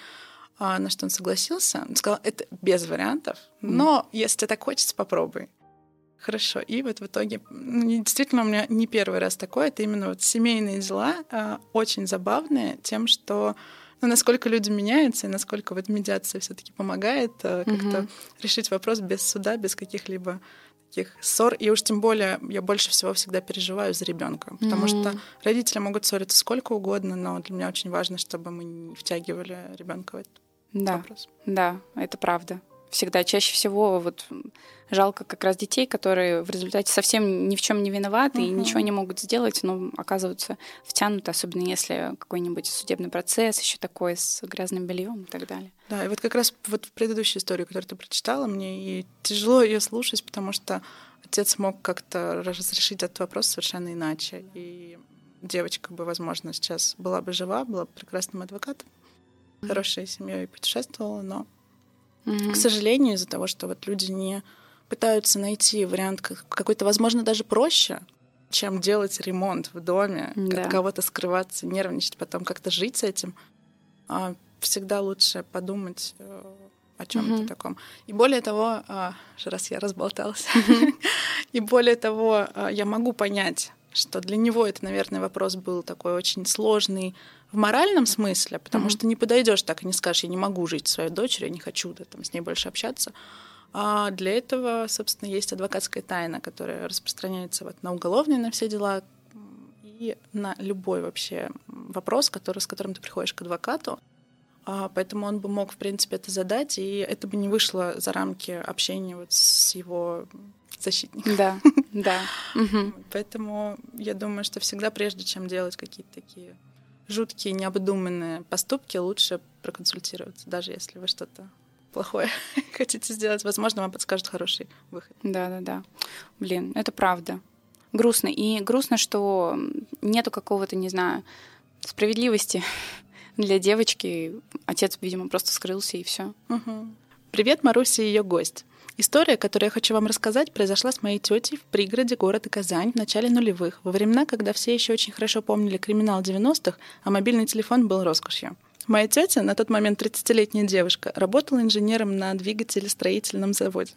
А, на что он согласился, он сказал, это без вариантов, но mm-hmm. если тебе так хочется, попробуй. Хорошо. И вот в итоге, ну, действительно, у меня не первый раз такое, это именно вот семейные дела, э, очень забавные тем, что ну, насколько люди меняются и насколько вот медиация все-таки помогает э, как-то угу. решить вопрос без суда, без каких-либо таких ссор. И уж тем более я больше всего всегда переживаю за ребенка, потому mm что родители могут ссориться сколько угодно, но для меня очень важно, чтобы мы не втягивали ребенка в этот да, вопрос. Да, это правда всегда. Чаще всего вот жалко как раз детей, которые в результате совсем ни в чем не виноваты uh-huh. и ничего не могут сделать, но оказываются втянуты, особенно если какой-нибудь судебный процесс еще такой с грязным бельем и так далее. Да, и вот как раз вот в предыдущей истории, которую ты прочитала, мне и тяжело ее слушать, потому что отец мог как-то разрешить этот вопрос совершенно иначе. И девочка бы, возможно, сейчас была бы жива, была бы прекрасным адвокатом, хорошей семьей путешествовала, но Mm-hmm. К сожалению, из-за того, что вот люди не пытаются найти вариант какой-то, возможно, даже проще, чем делать ремонт в доме, да. от кого-то скрываться, нервничать, потом как-то жить с этим. А всегда лучше подумать э, о чем-то mm-hmm. таком. И более того, а, раз я разболталась, mm-hmm. и более того, а, я могу понять, что для него это, наверное, вопрос был такой очень сложный, в моральном смысле, потому mm-hmm. что не подойдешь так и не скажешь, я не могу жить своей дочерью, я не хочу да, там, с ней больше общаться. А для этого, собственно, есть адвокатская тайна, которая распространяется вот на уголовные, на все дела и на любой вообще вопрос, который, с которым ты приходишь к адвокату. А, поэтому он бы мог, в принципе, это задать, и это бы не вышло за рамки общения вот с его защитником. Да, да. Поэтому я думаю, что всегда, прежде чем делать какие-то такие жуткие, необдуманные поступки, лучше проконсультироваться, даже если вы что-то плохое хотите сделать. Возможно, вам подскажут хороший выход. Да, да, да. Блин, это правда. Грустно. И грустно, что нету какого-то, не знаю, справедливости для девочки. Отец, видимо, просто скрылся и все. Угу. Привет, Маруся и ее гость. История, которую я хочу вам рассказать, произошла с моей тетей в пригороде города Казань в начале нулевых, во времена, когда все еще очень хорошо помнили криминал 90-х, а мобильный телефон был роскошью. Моя тетя, на тот момент 30-летняя девушка, работала инженером на двигателестроительном заводе.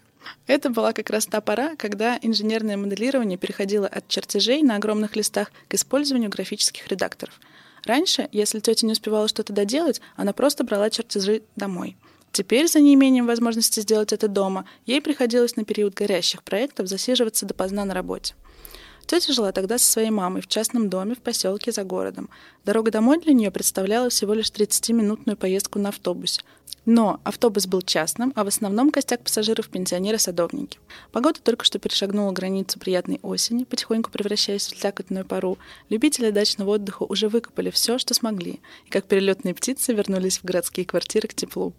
Это была как раз та пора, когда инженерное моделирование переходило от чертежей на огромных листах к использованию графических редакторов. Раньше, если тетя не успевала что-то доделать, она просто брала чертежи домой — Теперь, за неимением возможности сделать это дома, ей приходилось на период горящих проектов засиживаться допоздна на работе. Тетя жила тогда со своей мамой в частном доме в поселке за городом. Дорога домой для нее представляла всего лишь 30-минутную поездку на автобусе. Но автобус был частным, а в основном костяк пассажиров — пенсионеры-садовники. Погода только что перешагнула границу приятной осени, потихоньку превращаясь в слякотную пару. Любители дачного отдыха уже выкопали все, что смогли, и как перелетные птицы вернулись в городские квартиры к теплу.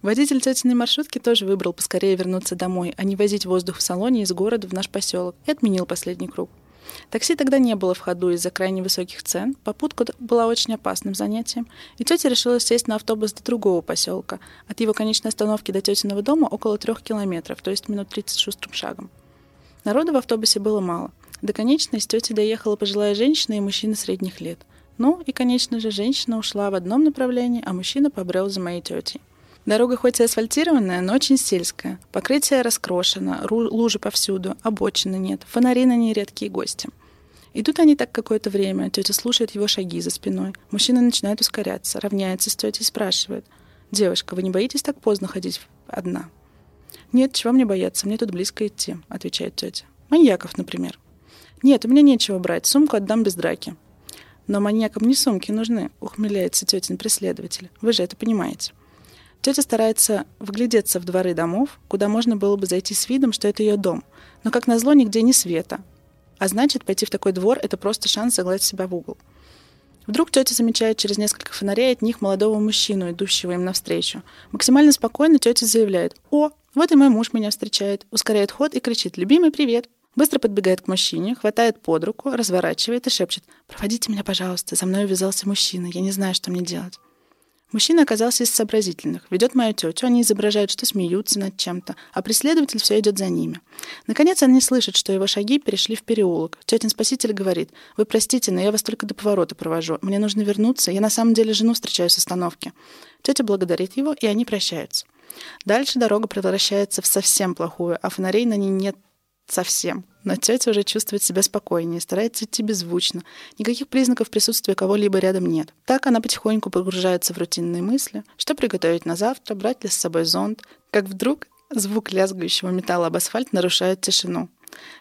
Водитель тетиной маршрутки тоже выбрал поскорее вернуться домой, а не возить воздух в салоне из города в наш поселок, и отменил последний круг. Такси тогда не было в ходу из-за крайне высоких цен, попутка была очень опасным занятием, и тетя решила сесть на автобус до другого поселка. От его конечной остановки до тетиного дома около трех километров, то есть минут 30 шустрым шагом. Народу в автобусе было мало. До конечной с тетей доехала пожилая женщина и мужчина средних лет. Ну и, конечно же, женщина ушла в одном направлении, а мужчина побрел за моей тетей. Дорога хоть и асфальтированная, но очень сельская. Покрытие раскрошено, лужи повсюду, обочины нет, фонари на ней редкие гости. Идут они так какое-то время, тетя слушает его шаги за спиной. Мужчина начинает ускоряться, равняется с тетей и спрашивает. «Девушка, вы не боитесь так поздно ходить одна?» «Нет, чего мне бояться, мне тут близко идти», — отвечает тетя. «Маньяков, например». «Нет, у меня нечего брать, сумку отдам без драки». «Но маньякам не сумки нужны», — ухмыляется тетин преследователь. «Вы же это понимаете». Тетя старается вглядеться в дворы домов, куда можно было бы зайти с видом, что это ее дом. Но, как назло, нигде не света. А значит, пойти в такой двор — это просто шанс загладить себя в угол. Вдруг тетя замечает через несколько фонарей от них молодого мужчину, идущего им навстречу. Максимально спокойно тетя заявляет «О, вот и мой муж меня встречает», ускоряет ход и кричит «Любимый, привет!». Быстро подбегает к мужчине, хватает под руку, разворачивает и шепчет «Проводите меня, пожалуйста, за мной увязался мужчина, я не знаю, что мне делать». Мужчина оказался из сообразительных. Ведет мою тетю, они изображают, что смеются над чем-то, а преследователь все идет за ними. Наконец они слышат, что его шаги перешли в переулок. Тетин спаситель говорит, «Вы простите, но я вас только до поворота провожу. Мне нужно вернуться, я на самом деле жену встречаю с остановки». Тетя благодарит его, и они прощаются. Дальше дорога превращается в совсем плохую, а фонарей на ней нет совсем. Тетя уже чувствует себя спокойнее, старается идти беззвучно. Никаких признаков присутствия кого-либо рядом нет. Так она потихоньку погружается в рутинные мысли. Что приготовить на завтра, брать ли с собой зонт. Как вдруг звук лязгающего металла об асфальт нарушает тишину.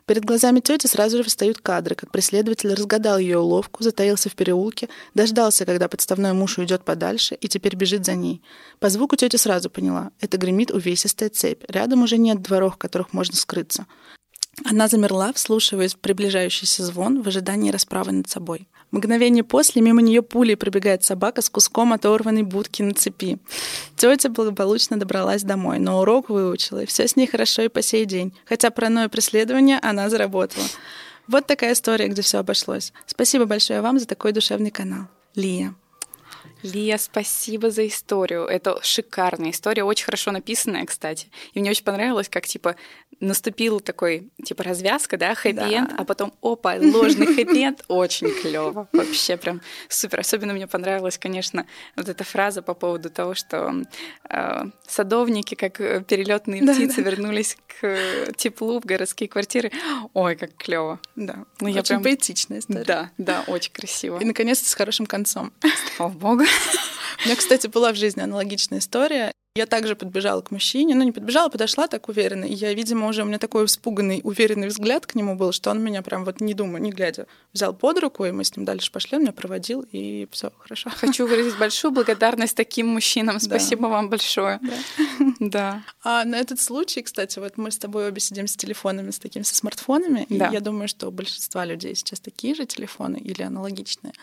Перед глазами тети сразу же встают кадры, как преследователь разгадал ее уловку, затаился в переулке, дождался, когда подставной муж уйдет подальше, и теперь бежит за ней. По звуку тетя сразу поняла. Это гремит увесистая цепь. Рядом уже нет дворов, в которых можно скрыться. Она замерла, вслушиваясь в приближающийся звон в ожидании расправы над собой. Мгновение после мимо нее пулей пробегает собака с куском оторванной будки на цепи. Тетя благополучно добралась домой, но урок выучила, и все с ней хорошо и по сей день. Хотя паранойя преследования она заработала. Вот такая история, где все обошлось. Спасибо большое вам за такой душевный канал. Лия. Лия, спасибо за историю. Это шикарная история, очень хорошо написанная, кстати. И мне очень понравилось, как, типа, наступил такой, типа, развязка, да, хэппи-энд, да. а потом, опа, ложный хэппи-энд. Очень клево, Вообще прям супер. Особенно мне понравилась, конечно, вот эта фраза по поводу того, что э, садовники, как перелетные птицы, да, вернулись к теплу в городские квартиры. Ой, как клево. Да. Ну, я очень прям... поэтичная история. Да, да, очень красиво. И, наконец-то, с хорошим концом. Слава богу. У меня, кстати, была в жизни аналогичная история. Я также подбежала к мужчине, ну не подбежала, подошла так уверенно. И я, видимо, уже у меня такой испуганный, уверенный взгляд к нему был, что он меня прям вот не думая, не глядя, взял под руку, и мы с ним дальше пошли, он меня проводил, и все хорошо. Хочу выразить большую благодарность таким мужчинам. Спасибо да. вам большое. Да. да. А на этот случай, кстати, вот мы с тобой обе сидим с телефонами, с такими, со смартфонами, да. и я думаю, что у большинства людей сейчас такие же телефоны или аналогичные.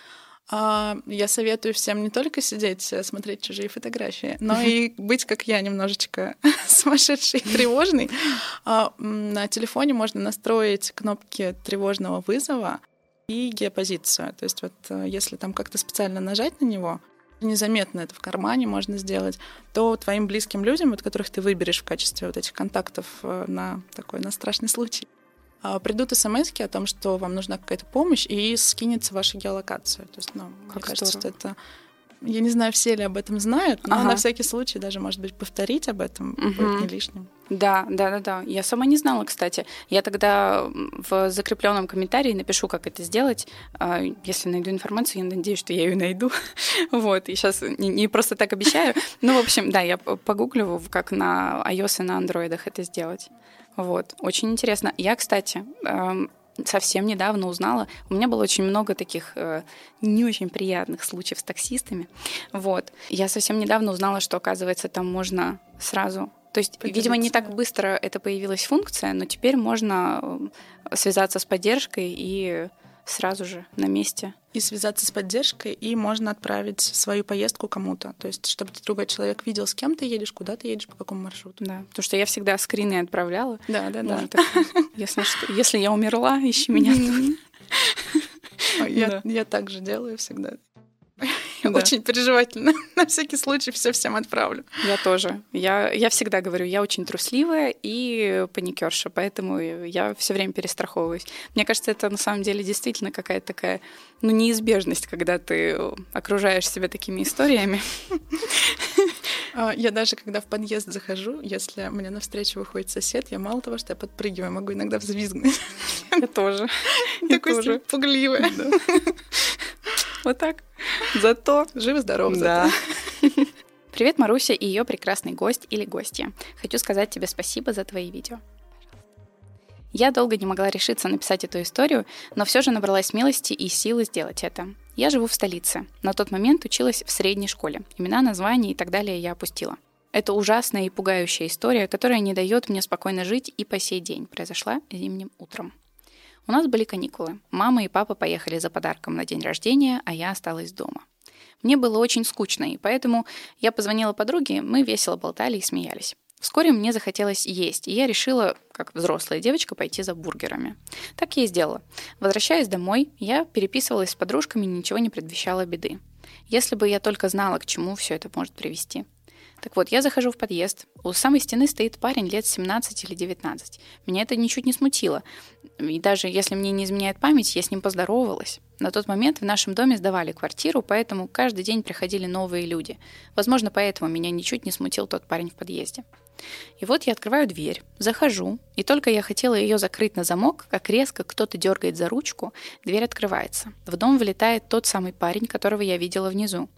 А, я советую всем не только сидеть, э, смотреть чужие фотографии, но и быть, как я, немножечко сумасшедший и тревожный. А, на телефоне можно настроить кнопки тревожного вызова и геопозицию. То есть вот э, если там как-то специально нажать на него, незаметно это в кармане можно сделать, то твоим близким людям, вот которых ты выберешь в качестве вот этих контактов э, на такой на страшный случай, придут смс о том, что вам нужна какая-то помощь, и скинется ваша геолокация. То есть, ну, как мне кажется, что это я не знаю, все ли об этом знают, но ага. на всякий случай даже, может быть, повторить об этом угу. будет не лишним. Да, да, да, да. Я сама не знала, кстати. Я тогда в закрепленном комментарии напишу, как это сделать. А, если найду информацию, я надеюсь, что я ее найду. вот. И сейчас не, не просто так обещаю. Ну, в общем, да, я погуглю, как на iOS и на Android это сделать. Вот, очень интересно. Я, кстати, эм, совсем недавно узнала, у меня было очень много таких э, не очень приятных случаев с таксистами. Вот. Я совсем недавно узнала, что, оказывается, там можно сразу то есть, видимо, не так быстро это появилась функция, но теперь можно э, связаться с поддержкой и сразу же на месте. И связаться с поддержкой, и можно отправить свою поездку кому-то. То есть, чтобы другой человек видел, с кем ты едешь, куда ты едешь, по какому маршруту. Да, потому что я всегда скрины отправляла. Да, да, да. Если, я умерла, ищи меня. Я, я так же делаю всегда. Да. Очень переживательно. На всякий случай все всем отправлю. Я тоже. Я, я всегда говорю, я очень трусливая и паникерша, поэтому я все время перестраховываюсь. Мне кажется, это на самом деле действительно какая-то такая ну, неизбежность, когда ты окружаешь себя такими историями. А, я даже, когда в подъезд захожу, если мне навстречу выходит сосед, я мало того, что я подпрыгиваю, могу иногда взвизгнуть. Я тоже. Такой тоже пугливая. Вот так. Зато живо-здорово. Да. Привет, Маруся и ее прекрасный гость или гостья. Хочу сказать тебе спасибо за твои видео. Я долго не могла решиться написать эту историю, но все же набралась смелости и силы сделать это. Я живу в столице. На тот момент училась в средней школе. Имена, названия и так далее я опустила. Это ужасная и пугающая история, которая не дает мне спокойно жить и по сей день. Произошла зимним утром. У нас были каникулы. Мама и папа поехали за подарком на день рождения, а я осталась дома. Мне было очень скучно, и поэтому я позвонила подруге, мы весело болтали и смеялись. Вскоре мне захотелось есть, и я решила, как взрослая девочка, пойти за бургерами. Так я и сделала. Возвращаясь домой, я переписывалась с подружками и ничего не предвещало беды. Если бы я только знала, к чему все это может привести. Так вот, я захожу в подъезд. У самой стены стоит парень лет 17 или 19. Меня это ничуть не смутило. И даже если мне не изменяет память, я с ним поздоровалась. На тот момент в нашем доме сдавали квартиру, поэтому каждый день приходили новые люди. Возможно, поэтому меня ничуть не смутил тот парень в подъезде. И вот я открываю дверь, захожу, и только я хотела ее закрыть на замок, как резко кто-то дергает за ручку, дверь открывается. В дом влетает тот самый парень, которого я видела внизу.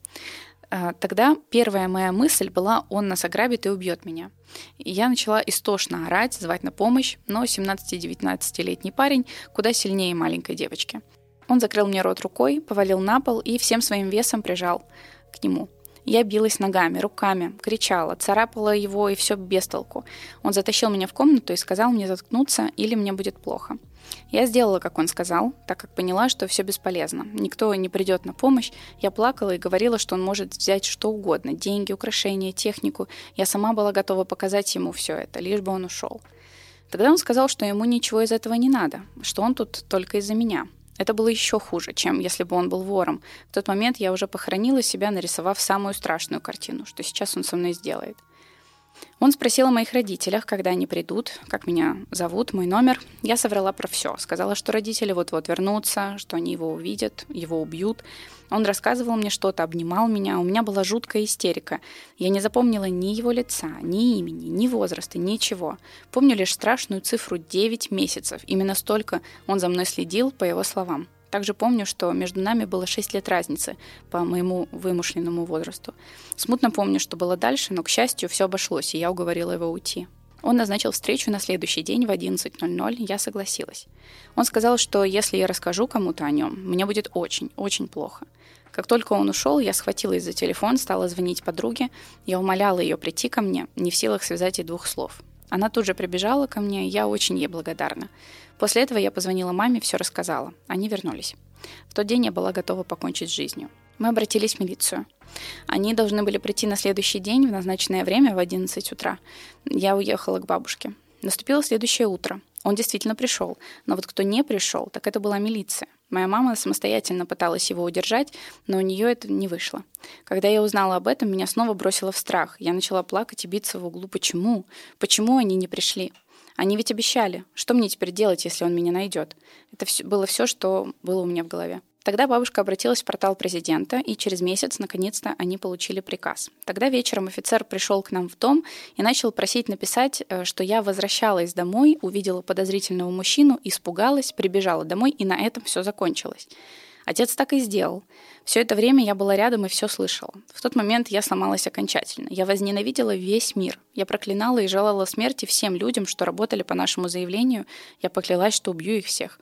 А, тогда первая моя мысль была, он нас ограбит и убьет меня. Я начала истошно орать, звать на помощь, но 17-19-летний парень куда сильнее маленькой девочки. Он закрыл мне рот рукой, повалил на пол и всем своим весом прижал к нему. Я билась ногами, руками, кричала, царапала его, и все без толку. Он затащил меня в комнату и сказал мне заткнуться, или мне будет плохо. Я сделала, как он сказал, так как поняла, что все бесполезно. Никто не придет на помощь. Я плакала и говорила, что он может взять что угодно. Деньги, украшения, технику. Я сама была готова показать ему все это, лишь бы он ушел. Тогда он сказал, что ему ничего из этого не надо, что он тут только из-за меня. Это было еще хуже, чем если бы он был вором. В тот момент я уже похоронила себя, нарисовав самую страшную картину, что сейчас он со мной сделает. Он спросил о моих родителях, когда они придут, как меня зовут, мой номер. Я соврала про все. Сказала, что родители вот-вот вернутся, что они его увидят, его убьют. Он рассказывал мне что-то, обнимал меня. У меня была жуткая истерика. Я не запомнила ни его лица, ни имени, ни возраста, ничего. Помню лишь страшную цифру 9 месяцев. Именно столько он за мной следил, по его словам. Также помню, что между нами было 6 лет разницы по моему вымышленному возрасту. Смутно помню, что было дальше, но, к счастью, все обошлось, и я уговорила его уйти. Он назначил встречу на следующий день в 11.00, я согласилась. Он сказал, что если я расскажу кому-то о нем, мне будет очень, очень плохо. Как только он ушел, я схватилась за телефон, стала звонить подруге. Я умоляла ее прийти ко мне, не в силах связать и двух слов. Она тут же прибежала ко мне, я очень ей благодарна. После этого я позвонила маме, все рассказала. Они вернулись. В тот день я была готова покончить с жизнью. Мы обратились в милицию. Они должны были прийти на следующий день в назначенное время в 11 утра. Я уехала к бабушке. Наступило следующее утро. Он действительно пришел. Но вот кто не пришел, так это была милиция. Моя мама самостоятельно пыталась его удержать, но у нее это не вышло. Когда я узнала об этом, меня снова бросило в страх. Я начала плакать и биться в углу. Почему? Почему они не пришли? Они ведь обещали. Что мне теперь делать, если он меня найдет? Это было все, что было у меня в голове. Тогда бабушка обратилась в портал президента, и через месяц, наконец-то, они получили приказ. Тогда вечером офицер пришел к нам в дом и начал просить написать, э, что я возвращалась домой, увидела подозрительного мужчину, испугалась, прибежала домой, и на этом все закончилось. Отец так и сделал. Все это время я была рядом и все слышала. В тот момент я сломалась окончательно. Я возненавидела весь мир. Я проклинала и желала смерти всем людям, что работали по нашему заявлению. Я поклялась, что убью их всех.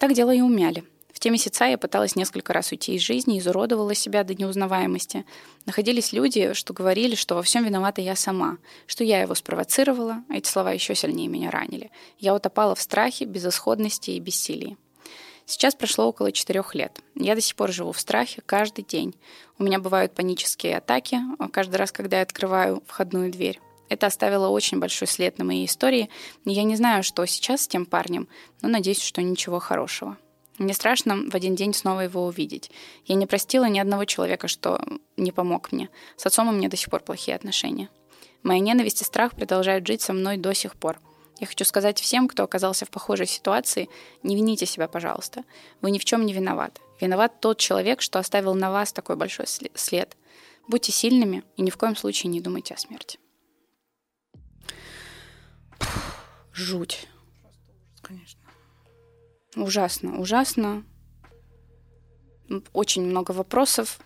Так дело и умяли. В те месяца я пыталась несколько раз уйти из жизни, изуродовала себя до неузнаваемости. Находились люди, что говорили, что во всем виновата я сама, что я его спровоцировала, а эти слова еще сильнее меня ранили. Я утопала в страхе, безысходности и бессилии. Сейчас прошло около четырех лет. Я до сих пор живу в страхе каждый день. У меня бывают панические атаки каждый раз, когда я открываю входную дверь. Это оставило очень большой след на моей истории, я не знаю, что сейчас с тем парнем, но надеюсь, что ничего хорошего. Мне страшно в один день снова его увидеть. Я не простила ни одного человека, что не помог мне. С отцом у меня до сих пор плохие отношения. Моя ненависть и страх продолжают жить со мной до сих пор. Я хочу сказать всем, кто оказался в похожей ситуации, не вините себя, пожалуйста. Вы ни в чем не виноваты. Виноват тот человек, что оставил на вас такой большой след. Будьте сильными и ни в коем случае не думайте о смерти. Жуть. Конечно. Ужасно, ужасно. Очень много вопросов,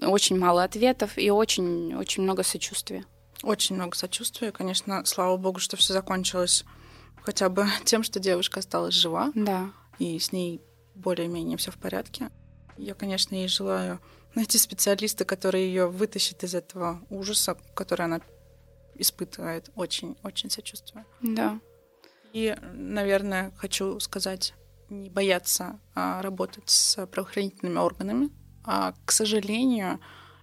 очень мало ответов и очень, очень много сочувствия. Очень много сочувствия. Конечно, слава богу, что все закончилось хотя бы тем, что девушка осталась жива. Да. И с ней более-менее все в порядке. Я, конечно, ей желаю найти специалиста, который ее вытащит из этого ужаса, который она испытывает. Очень-очень сочувствую. Да. И, наверное, хочу сказать, не бояться а, работать с правоохранительными органами. А, к сожалению,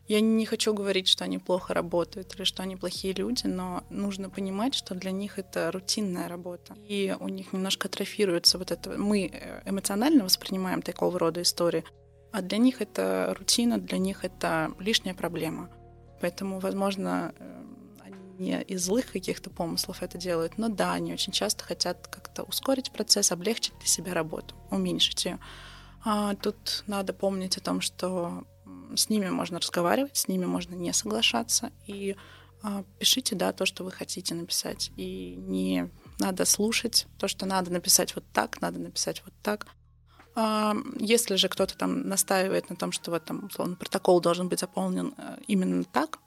Я не хочу говорить, что они плохо работают или что они плохие люди, но нужно понимать, что для них это рутинная работа. И у них немножко атрофируется вот это. Мы э, эмоционально воспринимаем такого рода истории, а для них это рутина, для них это лишняя проблема. Поэтому, возможно, э, не из злых каких-то помыслов это делают, но да, они очень часто хотят как-то ускорить процесс, облегчить для себя работу, уменьшить ее. А тут надо помнить о том, что с ними можно разговаривать, с ними можно не соглашаться. И а, пишите, да, то, что вы хотите написать. И не надо слушать то, что надо написать вот так, надо написать вот так. А, если же кто-то там настаивает на том, что вот там, условно, протокол должен быть заполнен э, именно так,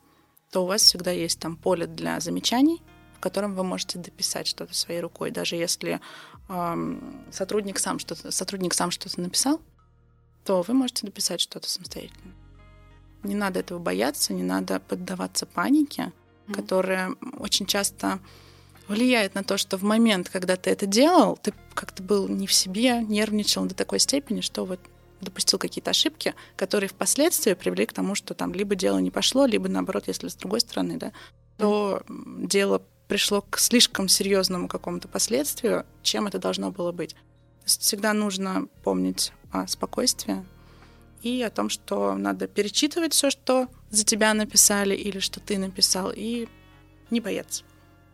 то у вас всегда есть там поле для замечаний, в котором вы можете дописать что-то своей рукой, даже если э, сотрудник сам что-то сотрудник сам что-то написал, то вы можете дописать что-то самостоятельно. Не надо этого бояться, не надо поддаваться панике, mm. которая очень часто влияет на то, что в момент, когда ты это делал, ты как-то был не в себе, нервничал до такой степени, что вот допустил какие-то ошибки, которые впоследствии привели к тому, что там либо дело не пошло, либо наоборот, если с другой стороны, да, то mm. дело пришло к слишком серьезному какому-то последствию, чем это должно было быть. То есть всегда нужно помнить о спокойствии, и о том, что надо перечитывать все, что за тебя написали или что ты написал, и не бояться.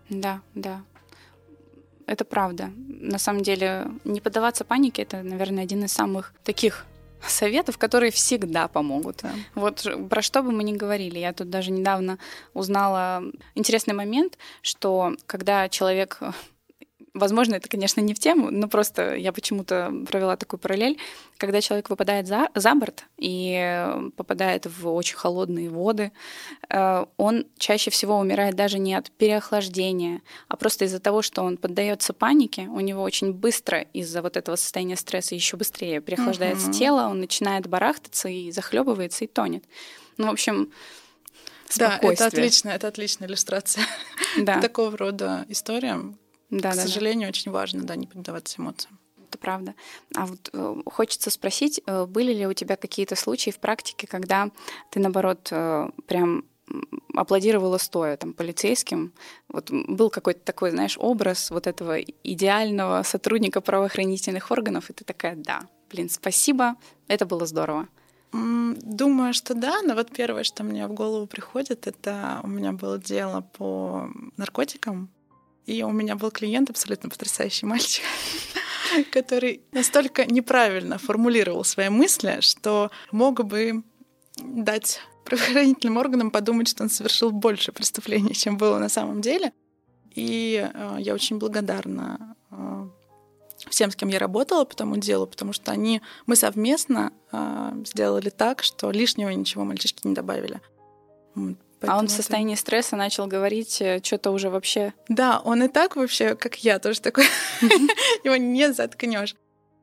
Да, да. Это правда. На самом деле, не поддаваться панике это, наверное, один из самых таких советов, которые всегда помогут. Да. Вот про что бы мы ни говорили. Я тут даже недавно узнала интересный момент, что когда человек Возможно, это, конечно, не в тему, но просто я почему-то провела такую параллель. Когда человек выпадает за, за борт и попадает в очень холодные воды, э, он чаще всего умирает даже не от переохлаждения, а просто из-за того, что он поддается панике, у него очень быстро из-за вот этого состояния стресса еще быстрее переохлаждается угу. тело, он начинает барахтаться и захлебывается и тонет. Ну, в общем, да, это отлично, это отличная иллюстрация да. такого рода историям, да, К да, сожалению, да. очень важно, да, не поддаваться эмоциям. Это правда. А вот э, хочется спросить, э, были ли у тебя какие-то случаи в практике, когда ты, наоборот, э, прям аплодировала стоя там полицейским. Вот был какой-то такой, знаешь, образ вот этого идеального сотрудника правоохранительных органов, и ты такая, да, блин, спасибо, это было здорово. Думаю, что да, но вот первое, что мне в голову приходит, это у меня было дело по наркотикам, и у меня был клиент, абсолютно потрясающий мальчик, который настолько неправильно формулировал свои мысли, что мог бы дать правоохранительным органам подумать, что он совершил больше преступлений, чем было на самом деле. И э, я очень благодарна э, всем, с кем я работала по тому делу, потому что они, мы совместно э, сделали так, что лишнего ничего мальчишки не добавили. Поэтому а он в состоянии это... стресса начал говорить э, что-то уже вообще. Да, он и так вообще, как я, тоже такой. Его не заткнешь.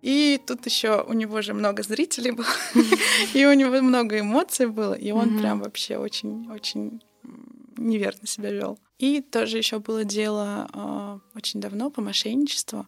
И тут еще у него же много зрителей было, и у него много эмоций было, и он прям вообще очень-очень неверно себя вел. И тоже еще было дело э, очень давно по мошенничеству.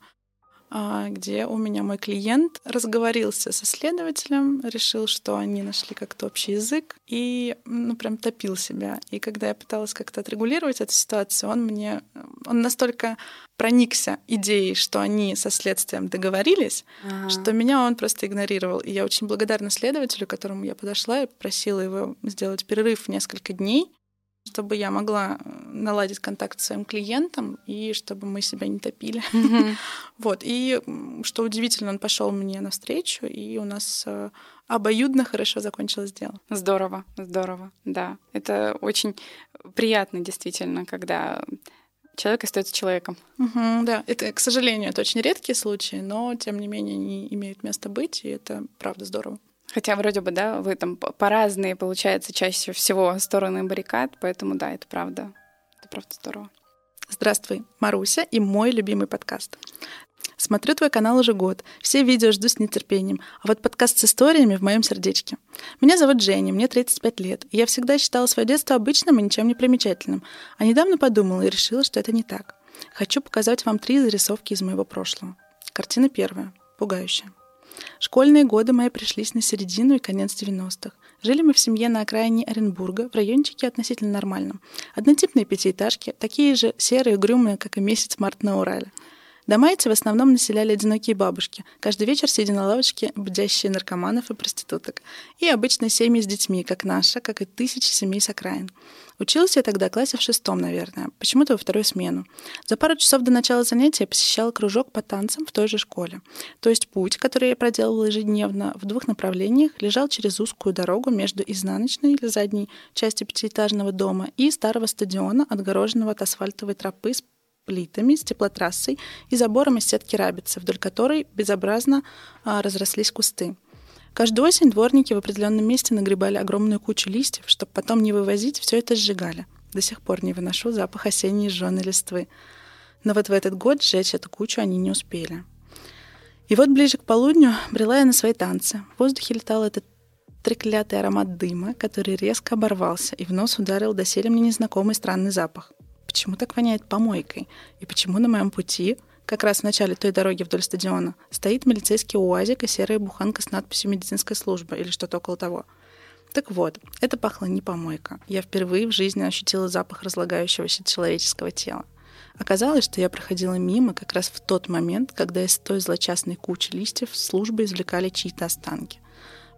А, где у меня мой клиент разговорился со следователем, решил, что они нашли как-то общий язык и, ну, прям топил себя. И когда я пыталась как-то отрегулировать эту ситуацию, он мне, он настолько проникся идеей, что они со следствием договорились, ага. что меня он просто игнорировал. И я очень благодарна следователю, к которому я подошла и попросила его сделать перерыв в несколько дней, чтобы я могла э, наладить контакт с своим клиентом и чтобы мы себя не топили. Mm-hmm. вот. И что удивительно, он пошел мне навстречу, и у нас э, обоюдно хорошо закончилось дело. Здорово, здорово, да. Это очень приятно действительно, когда человек остается человеком. Угу, да, это, к сожалению, это очень редкие случаи, но тем не менее они имеют место быть, и это правда здорово. Хотя вроде бы, да, вы там по-разные, получается, чаще всего стороны баррикад, поэтому да, это правда. Это правда здорово. Здравствуй, Маруся и мой любимый подкаст. Смотрю твой канал уже год, все видео жду с нетерпением, а вот подкаст с историями в моем сердечке. Меня зовут Женя, мне 35 лет, и я всегда считала свое детство обычным и ничем не примечательным, а недавно подумала и решила, что это не так. Хочу показать вам три зарисовки из моего прошлого. Картина первая, пугающая. Школьные годы мои пришлись на середину и конец 90-х. Жили мы в семье на окраине Оренбурга, в райончике относительно нормальном. Однотипные пятиэтажки, такие же серые, угрюмые, как и месяц март на Урале. Дома эти в основном населяли одинокие бабушки, каждый вечер сидя на лавочке, будящие наркоманов и проституток. И обычные семьи с детьми, как наша, как и тысячи семей с окраин. Училась я тогда классе в шестом, наверное, почему-то во вторую смену. За пару часов до начала занятия я посещала кружок по танцам в той же школе. То есть путь, который я проделывала ежедневно в двух направлениях, лежал через узкую дорогу между изнаночной или задней частью пятиэтажного дома и старого стадиона, отгороженного от асфальтовой тропы с плитами, с теплотрассой и забором из сетки рабицы, вдоль которой безобразно а, разрослись кусты. Каждую осень дворники в определенном месте нагребали огромную кучу листьев, чтобы потом не вывозить, все это сжигали. До сих пор не выношу запах осенней сжженной листвы. Но вот в этот год сжечь эту кучу они не успели. И вот ближе к полудню брела я на свои танцы. В воздухе летал этот треклятый аромат дыма, который резко оборвался, и в нос ударил доселе мне незнакомый странный запах почему так воняет помойкой? И почему на моем пути, как раз в начале той дороги вдоль стадиона, стоит милицейский УАЗик и серая буханка с надписью «Медицинская служба» или что-то около того? Так вот, это пахло не помойка. Я впервые в жизни ощутила запах разлагающегося человеческого тела. Оказалось, что я проходила мимо как раз в тот момент, когда из той злочастной кучи листьев службы извлекали чьи-то останки.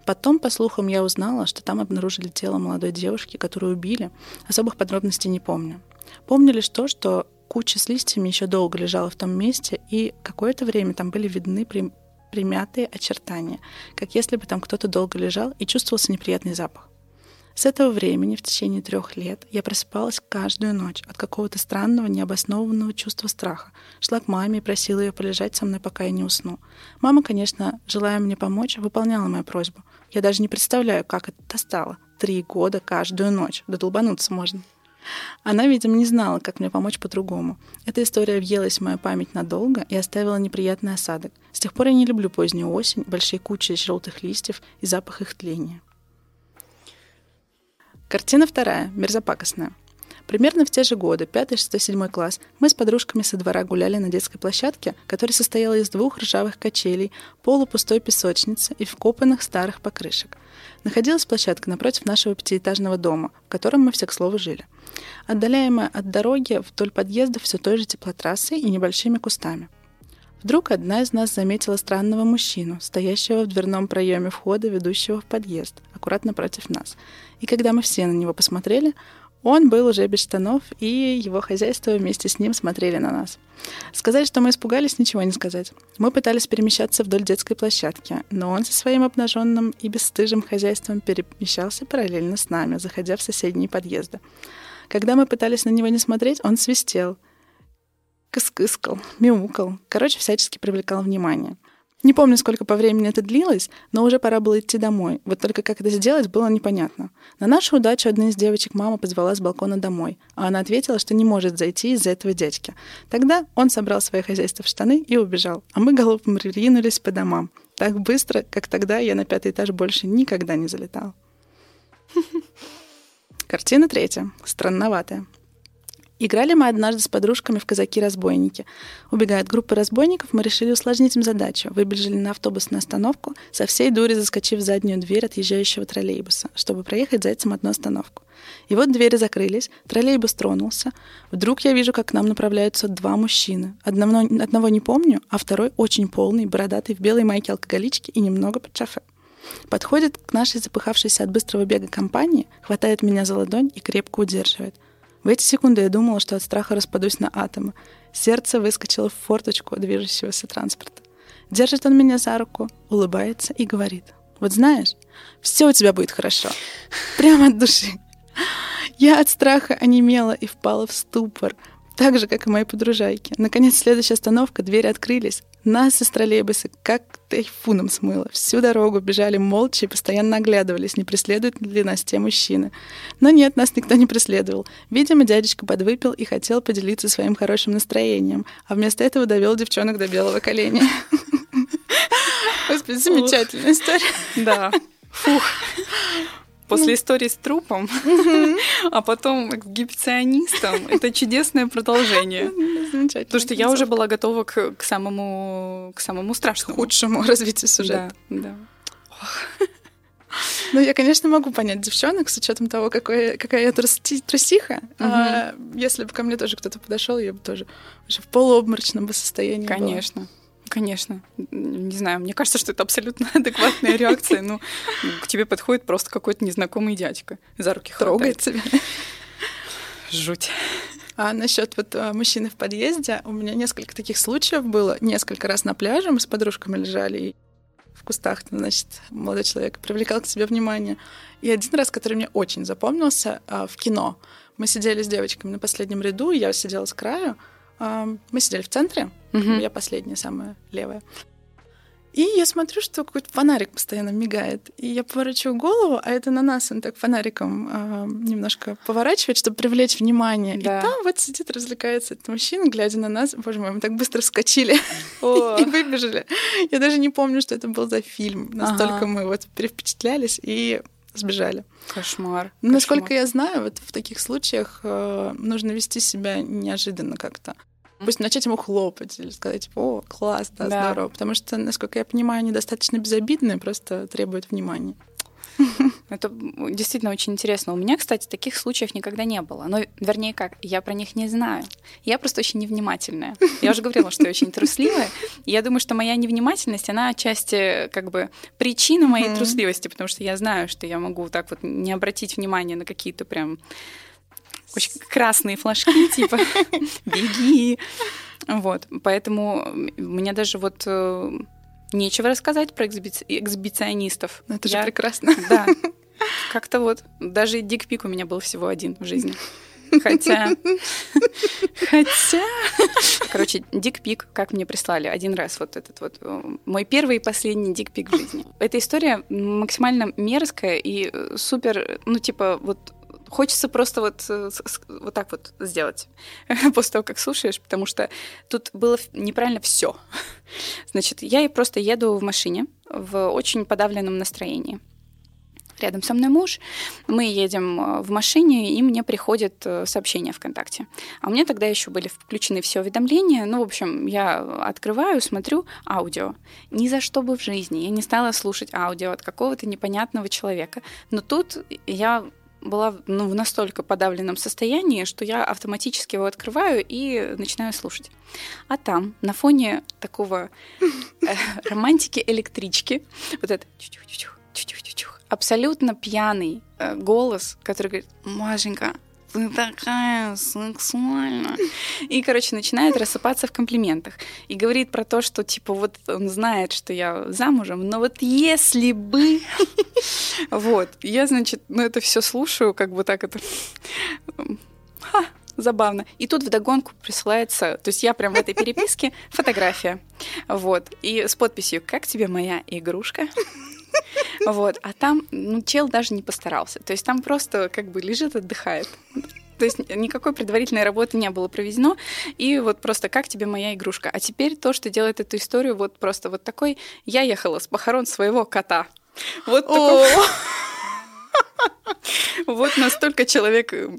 Потом, по слухам, я узнала, что там обнаружили тело молодой девушки, которую убили. Особых подробностей не помню. Помню лишь то, что куча с листьями еще долго лежала в том месте, и какое-то время там были видны при... примятые очертания, как если бы там кто-то долго лежал и чувствовался неприятный запах. С этого времени, в течение трех лет, я просыпалась каждую ночь от какого-то странного, необоснованного чувства страха. Шла к маме и просила ее полежать со мной, пока я не усну. Мама, конечно, желая мне помочь, выполняла мою просьбу. Я даже не представляю, как это стало. Три года каждую ночь. Да долбануться можно. Она, видимо, не знала, как мне помочь по-другому. Эта история въелась в мою память надолго и оставила неприятный осадок. С тех пор я не люблю позднюю осень, большие кучи желтых листьев и запах их тления. Картина вторая, мерзопакостная. Примерно в те же годы, 5, 6, 7 класс, мы с подружками со двора гуляли на детской площадке, которая состояла из двух ржавых качелей, полупустой песочницы и вкопанных старых покрышек. Находилась площадка напротив нашего пятиэтажного дома, в котором мы все, к слову, жили. Отдаляемая от дороги вдоль подъезда все той же теплотрассой и небольшими кустами. Вдруг одна из нас заметила странного мужчину, стоящего в дверном проеме входа, ведущего в подъезд, аккуратно против нас. И когда мы все на него посмотрели, он был уже без штанов, и его хозяйство вместе с ним смотрели на нас. Сказать, что мы испугались, ничего не сказать. Мы пытались перемещаться вдоль детской площадки, но он со своим обнаженным и бесстыжим хозяйством перемещался параллельно с нами, заходя в соседние подъезды. Когда мы пытались на него не смотреть, он свистел, кыскыскал, мяукал, короче, всячески привлекал внимание. Не помню, сколько по времени это длилось, но уже пора было идти домой. Вот только как это сделать, было непонятно. На нашу удачу одна из девочек мама позвала с балкона домой, а она ответила, что не может зайти из-за этого дядьки. Тогда он собрал свое хозяйство в штаны и убежал, а мы голубым ринулись по домам. Так быстро, как тогда я на пятый этаж больше никогда не залетал. Картина третья, странноватая. Играли мы однажды с подружками в «Казаки-разбойники». Убегая от группы разбойников, мы решили усложнить им задачу. Выбежали на автобусную остановку, со всей дури заскочив в заднюю дверь отъезжающего троллейбуса, чтобы проехать зайцем одну остановку. И вот двери закрылись, троллейбус тронулся. Вдруг я вижу, как к нам направляются два мужчины. Одного, одного не помню, а второй очень полный, бородатый, в белой майке алкоголички и немного под шофе. Подходит к нашей запыхавшейся от быстрого бега компании, хватает меня за ладонь и крепко удерживает — в эти секунды я думала, что от страха распадусь на атомы. Сердце выскочило в форточку движущегося транспорта. Держит он меня за руку, улыбается и говорит. Вот знаешь, все у тебя будет хорошо. Прямо от души. Я от страха онемела и впала в ступор так же, как и мои подружайки. Наконец, следующая остановка, двери открылись. Нас из троллейбуса как тайфуном смыло. Всю дорогу бежали молча и постоянно оглядывались, не преследуют ли нас те мужчины. Но нет, нас никто не преследовал. Видимо, дядечка подвыпил и хотел поделиться своим хорошим настроением, а вместо этого довел девчонок до белого коленя. Господи, замечательная история. Да. Фух. После истории с трупом, а потом эксгибиционистом, это чудесное продолжение. Замечательно. Потому что я уже была готова к, к самому к самому страшному. худшему развитию сюжета. Да, да. Ну, я, конечно, могу понять девчонок с учетом того, какой, какая я трусти, трусиха. Мгм. А, если бы ко мне тоже кто-то подошел, я бы тоже уже в полуобморочном бы состоянии была. Конечно. Не знаю, мне кажется, что это абсолютно адекватная реакция. Ну, к тебе подходит просто какой-то незнакомый дядька. За руки Трогает тебя. Жуть. А насчет вот а, мужчины в подъезде, у меня несколько таких случаев было. Несколько раз на пляже мы с подружками лежали и в кустах, значит, молодой человек привлекал к себе внимание. И один раз, который мне очень запомнился, а, в кино. Мы сидели с девочками на последнем ряду, я сидела с краю. Мы сидели в центре, Мгм. я последняя, самая левая. И я смотрю, что какой-то фонарик постоянно мигает. И я поворачиваю голову, а это на нас он так фонариком а, немножко поворачивает, чтобы привлечь внимание. Да. И там вот сидит, развлекается этот мужчина, глядя на нас. Боже мой, мы так быстро вскочили и выбежали. Я даже не помню, что это был за фильм. Настолько мы вот перевпечатлялись и сбежали. Кошмар. Насколько я знаю, вот в таких случаях э, нужно вести себя неожиданно как-то. Пусть начать ему хлопать или сказать, типа, о, класс, да, Да. здорово. Потому что, насколько я понимаю, они достаточно безобидные, просто требуют внимания. Это действительно очень интересно. У меня, кстати, таких случаев никогда не было. Но, вернее, как, я про них не знаю. Я просто очень невнимательная. Я уже говорила, что я очень трусливая. И я думаю, что моя невнимательность, она отчасти как бы причина моей трусливости, потому что я знаю, что я могу так вот не обратить внимания на какие-то прям очень красные флажки, типа «беги». Вот, поэтому мне даже вот э, нечего рассказать про эксби- эксбиционистов. Ну, Это Я- же прекрасно. да. Как-то вот. Даже дикпик у меня был всего один в жизни. Хотя... Хотя... Короче, дикпик, как мне прислали один раз вот этот вот э, мой первый и последний дикпик в жизни. Эта история максимально мерзкая и супер, ну типа вот Хочется просто вот, э, вот так вот сделать после того, как слушаешь, потому что тут было неправильно все. Значит, я просто еду в машине в очень подавленном настроении. Рядом со мной муж, мы едем э, в машине, и мне приходит э, сообщение ВКонтакте. А у меня тогда еще были включены все уведомления. Ну, в общем, я открываю, смотрю аудио. Ни за что бы в жизни я не стала слушать аудио от какого-то непонятного человека. Но тут я была ну, в настолько подавленном состоянии, что я автоматически его открываю и начинаю слушать. А там, на фоне такого э, романтики электрички, вот это абсолютно пьяный э, голос, который говорит, Машенька, ты такая сексуальная. И, короче, начинает рассыпаться в комплиментах. И говорит про то, что, типа, вот он знает, что я замужем, но вот если бы... Вот. Я, значит, ну это все слушаю, как бы так это... Ха, забавно. И тут вдогонку присылается, то есть я прям в этой переписке фотография, вот, и с подписью «Как тебе моя игрушка?» Вот, а там, ну, чел даже не постарался. То есть там просто как бы лежит, отдыхает. То есть никакой предварительной работы не было проведено. И вот просто как тебе моя игрушка. А теперь то, что делает эту историю, вот просто вот такой. Я ехала с похорон своего кота. Вот такой. Вот настолько человек э,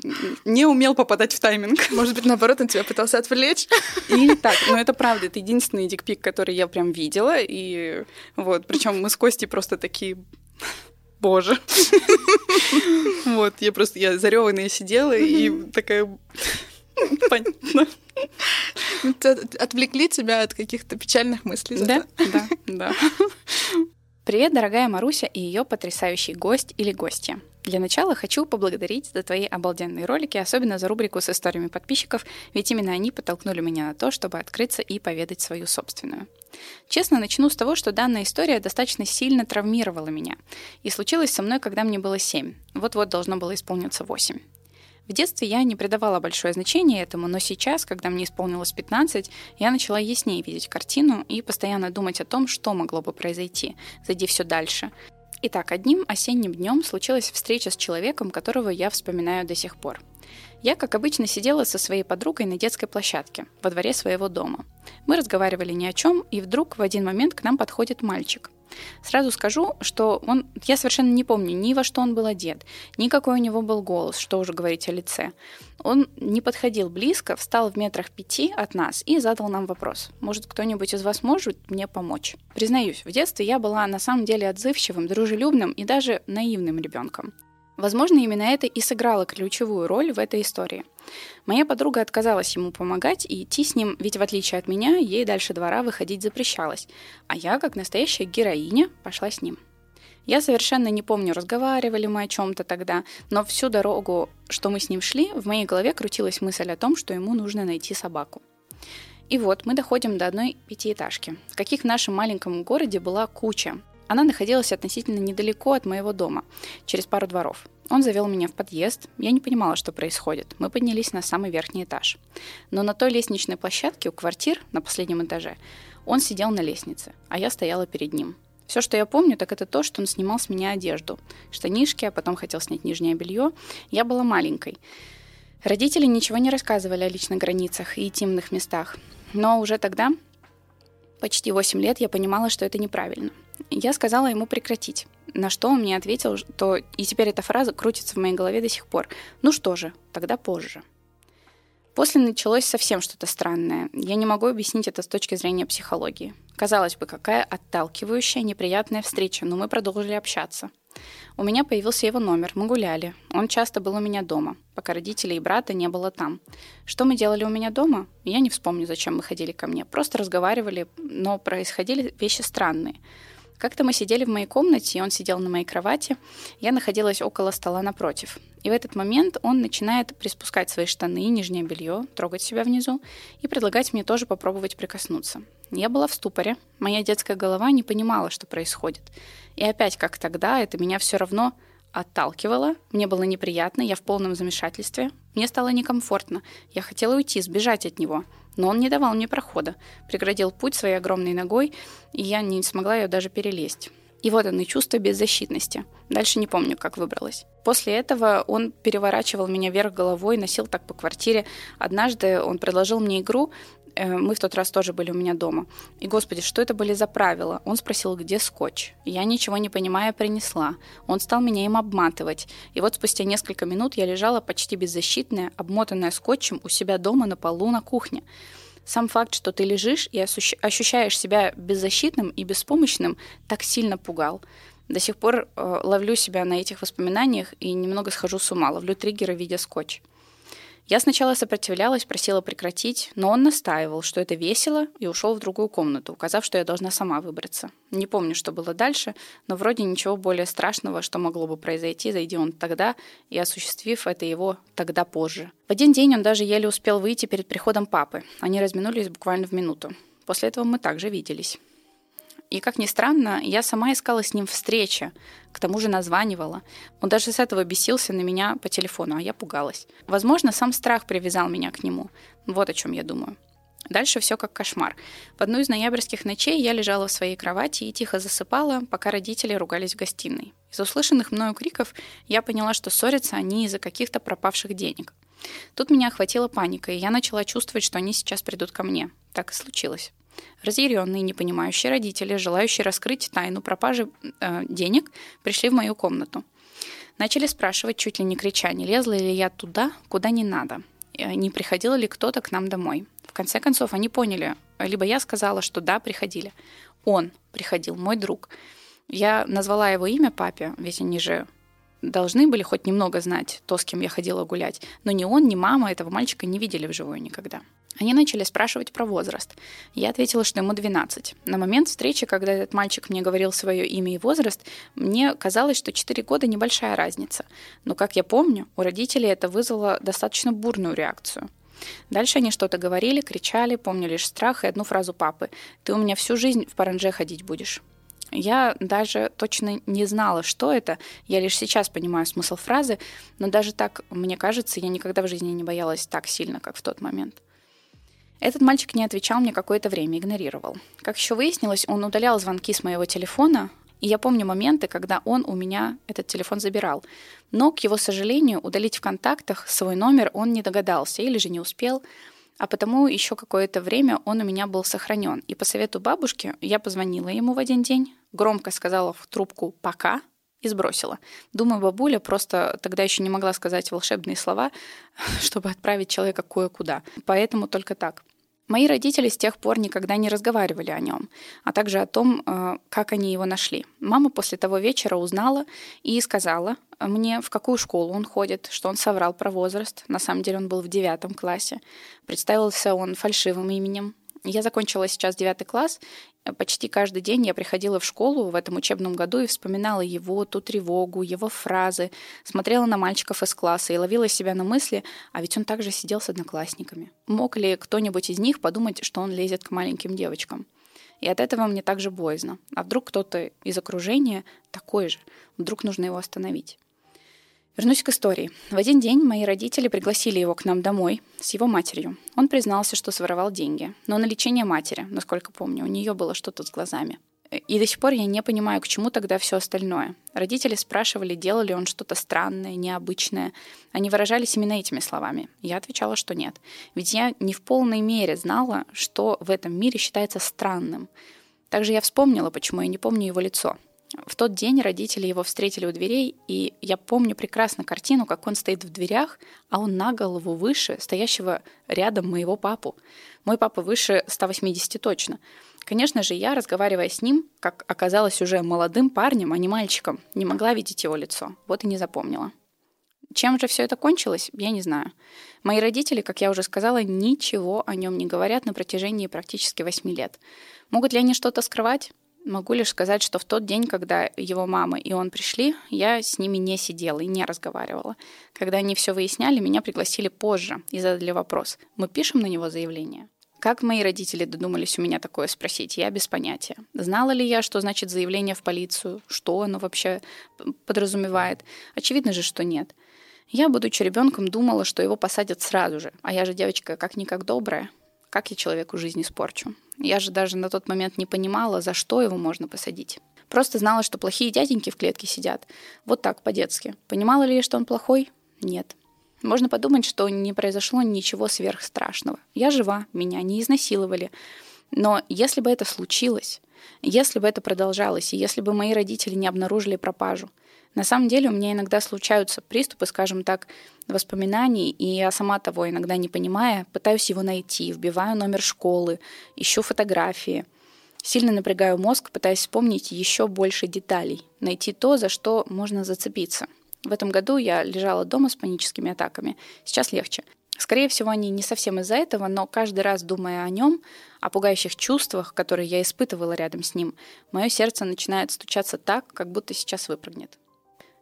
не умел попадать в тайминг. Может быть, наоборот, он тебя пытался отвлечь. Или так. Но это правда, это единственный дикпик, который я прям видела. И вот, причем мы с Костей просто такие Боже. Вот, я просто, я зареванная сидела и такая... Понятно. Отвлекли тебя от каких-то печальных мыслей. Да, да, да. Привет, дорогая Маруся и ее потрясающий гость или гостья. Для начала хочу поблагодарить за твои обалденные ролики, особенно за рубрику с историями подписчиков, ведь именно они подтолкнули меня на то, чтобы открыться и поведать свою собственную. Честно, начну с того, что данная история достаточно сильно травмировала меня. И случилось со мной, когда мне было 7. Вот-вот должно было исполниться 8. В детстве я не придавала большое значение этому, но сейчас, когда мне исполнилось 15, я начала яснее видеть картину и постоянно думать о том, что могло бы произойти, зайди все дальше. Итак, одним осенним днем случилась встреча с человеком, которого я вспоминаю до сих пор. Я, как обычно, сидела со своей подругой на детской площадке, во дворе своего дома. Мы разговаривали ни о чем, и вдруг в один момент к нам подходит мальчик. Сразу скажу, что он, я совершенно не помню ни во что он был одет, ни какой у него был голос, что уже говорить о лице. Он не подходил близко, встал в метрах пяти от нас и задал нам вопрос. Может, кто-нибудь из вас может мне помочь? Признаюсь, в детстве я была на самом деле отзывчивым, дружелюбным и даже наивным ребенком. Возможно, именно это и сыграло ключевую роль в этой истории. Моя подруга отказалась ему помогать и идти с ним, ведь в отличие от меня, ей дальше двора выходить запрещалось, а я, как настоящая героиня, пошла с ним. Я совершенно не помню, разговаривали мы о чем-то тогда, но всю дорогу, что мы с ним шли, в моей голове крутилась мысль о том, что ему нужно найти собаку. И вот мы доходим до одной пятиэтажки, каких в нашем маленьком городе была куча, она находилась относительно недалеко от моего дома, через пару дворов. Он завел меня в подъезд. Я не понимала, что происходит. Мы поднялись на самый верхний этаж. Но на той лестничной площадке у квартир на последнем этаже он сидел на лестнице, а я стояла перед ним. Все, что я помню, так это то, что он снимал с меня одежду. Штанишки, а потом хотел снять нижнее белье. Я была маленькой. Родители ничего не рассказывали о личных границах и интимных местах. Но уже тогда, почти 8 лет, я понимала, что это неправильно. Я сказала ему прекратить, на что он мне ответил, что и теперь эта фраза крутится в моей голове до сих пор. Ну что же, тогда позже. После началось совсем что-то странное. Я не могу объяснить это с точки зрения психологии. Казалось бы, какая отталкивающая, неприятная встреча, но мы продолжили общаться. У меня появился его номер, мы гуляли. Он часто был у меня дома, пока родителей и брата не было там. Что мы делали у меня дома? Я не вспомню, зачем мы ходили ко мне. Просто разговаривали, но происходили вещи странные. Как-то мы сидели в моей комнате, и он сидел на моей кровати. Я находилась около стола напротив. И в этот момент он начинает приспускать свои штаны и нижнее белье, трогать себя внизу и предлагать мне тоже попробовать прикоснуться. Я была в ступоре, моя детская голова не понимала, что происходит. И опять, как тогда, это меня все равно отталкивало, мне было неприятно, я в полном замешательстве, мне стало некомфортно, я хотела уйти, сбежать от него, но он не давал мне прохода, преградил путь своей огромной ногой, и я не смогла ее даже перелезть. И вот оно, чувство беззащитности. Дальше не помню, как выбралась. После этого он переворачивал меня вверх головой, носил так по квартире. Однажды он предложил мне игру, мы в тот раз тоже были у меня дома. И, господи, что это были за правила? Он спросил, где скотч. Я, ничего не понимая, принесла. Он стал меня им обматывать. И вот спустя несколько минут я лежала почти беззащитная, обмотанная скотчем у себя дома на полу на кухне. Сам факт, что ты лежишь и ощущаешь себя беззащитным и беспомощным, так сильно пугал. До сих пор э, ловлю себя на этих воспоминаниях и немного схожу с ума, ловлю триггеры в виде скотч. Я сначала сопротивлялась, просила прекратить, но он настаивал, что это весело, и ушел в другую комнату, указав, что я должна сама выбраться. Не помню, что было дальше, но вроде ничего более страшного, что могло бы произойти, зайди он тогда и осуществив это его тогда позже. В один день он даже еле успел выйти перед приходом папы. Они разминулись буквально в минуту. После этого мы также виделись. И, как ни странно, я сама искала с ним встречи, к тому же названивала. Он даже с этого бесился на меня по телефону, а я пугалась. Возможно, сам страх привязал меня к нему. Вот о чем я думаю. Дальше все как кошмар. В одну из ноябрьских ночей я лежала в своей кровати и тихо засыпала, пока родители ругались в гостиной. Из услышанных мною криков я поняла, что ссорятся они из-за каких-то пропавших денег. Тут меня охватила паника, и я начала чувствовать, что они сейчас придут ко мне. Так и случилось. Разъяренные, непонимающие родители, желающие раскрыть тайну пропажи э, денег, пришли в мою комнату. Начали спрашивать, чуть ли не крича, не лезла ли я туда, куда не надо, э, не приходил ли кто-то к нам домой. В конце концов, они поняли, либо я сказала, что да, приходили. Он приходил, мой друг. Я назвала его имя папе, ведь они же должны были хоть немного знать то, с кем я ходила гулять. Но ни он, ни мама этого мальчика не видели вживую никогда. Они начали спрашивать про возраст. Я ответила, что ему 12. На момент встречи, когда этот мальчик мне говорил свое имя и возраст, мне казалось, что 4 года небольшая разница. Но, как я помню, у родителей это вызвало достаточно бурную реакцию. Дальше они что-то говорили, кричали, помню лишь страх и одну фразу папы. «Ты у меня всю жизнь в паранже ходить будешь». Я даже точно не знала, что это. Я лишь сейчас понимаю смысл фразы, но даже так, мне кажется, я никогда в жизни не боялась так сильно, как в тот момент. Этот мальчик не отвечал мне какое-то время, игнорировал. Как еще выяснилось, он удалял звонки с моего телефона, и я помню моменты, когда он у меня этот телефон забирал. Но, к его сожалению, удалить в контактах свой номер он не догадался или же не успел. А потому еще какое-то время он у меня был сохранен. И по совету бабушки я позвонила ему в один день, громко сказала в трубку «пока», и сбросила. Думаю, бабуля просто тогда еще не могла сказать волшебные слова, чтобы отправить человека кое-куда. Поэтому только так. Мои родители с тех пор никогда не разговаривали о нем, а также о том, э, как они его нашли. Мама после того вечера узнала и сказала мне, в какую школу он ходит, что он соврал про возраст. На самом деле он был в девятом классе. Представился он фальшивым именем. Я закончила сейчас девятый класс. Почти каждый день я приходила в школу в этом учебном году и вспоминала его, ту тревогу, его фразы, смотрела на мальчиков из класса и ловила себя на мысли, а ведь он также сидел с одноклассниками. Мог ли кто-нибудь из них подумать, что он лезет к маленьким девочкам? И от этого мне также боязно. А вдруг кто-то из окружения такой же? Вдруг нужно его остановить? Вернусь к истории. В один день мои родители пригласили его к нам домой с его матерью. Он признался, что своровал деньги, но на лечение матери, насколько помню, у нее было что-то с глазами. И до сих пор я не понимаю, к чему тогда все остальное. Родители спрашивали, делал ли он что-то странное, необычное. Они выражались именно этими словами. Я отвечала, что нет. Ведь я не в полной мере знала, что в этом мире считается странным. Также я вспомнила, почему я не помню его лицо. В тот день родители его встретили у дверей, и я помню прекрасно картину, как он стоит в дверях, а он на голову выше стоящего рядом моего папу. Мой папа выше 180 точно. Конечно же, я, разговаривая с ним, как оказалось уже молодым парнем, а не мальчиком, не могла видеть его лицо. Вот и не запомнила. Чем же все это кончилось, я не знаю. Мои родители, как я уже сказала, ничего о нем не говорят на протяжении практически восьми лет. Могут ли они что-то скрывать? Могу лишь сказать, что в тот день, когда его мама и он пришли, я с ними не сидела и не разговаривала. Когда они все выясняли, меня пригласили позже и задали вопрос. Мы пишем на него заявление? Как мои родители додумались у меня такое спросить, я без понятия. Знала ли я, что значит заявление в полицию, что оно вообще подразумевает? Очевидно же, что нет. Я, будучи ребенком, думала, что его посадят сразу же, а я же девочка как-никак добрая. Как я человеку жизнь испорчу? Я же даже на тот момент не понимала, за что его можно посадить. Просто знала, что плохие дяденьки в клетке сидят. Вот так, по-детски. Понимала ли я, что он плохой? Нет. Можно подумать, что не произошло ничего сверхстрашного. Я жива, меня не изнасиловали. Но если бы это случилось, если бы это продолжалось, и если бы мои родители не обнаружили пропажу, на самом деле у меня иногда случаются приступы, скажем так, воспоминаний, и я сама того иногда не понимая, пытаюсь его найти, вбиваю номер школы, ищу фотографии. Сильно напрягаю мозг, пытаясь вспомнить еще больше деталей, найти то, за что можно зацепиться. В этом году я лежала дома с паническими атаками. Сейчас легче. Скорее всего, они не совсем из-за этого, но каждый раз, думая о нем, о пугающих чувствах, которые я испытывала рядом с ним, мое сердце начинает стучаться так, как будто сейчас выпрыгнет.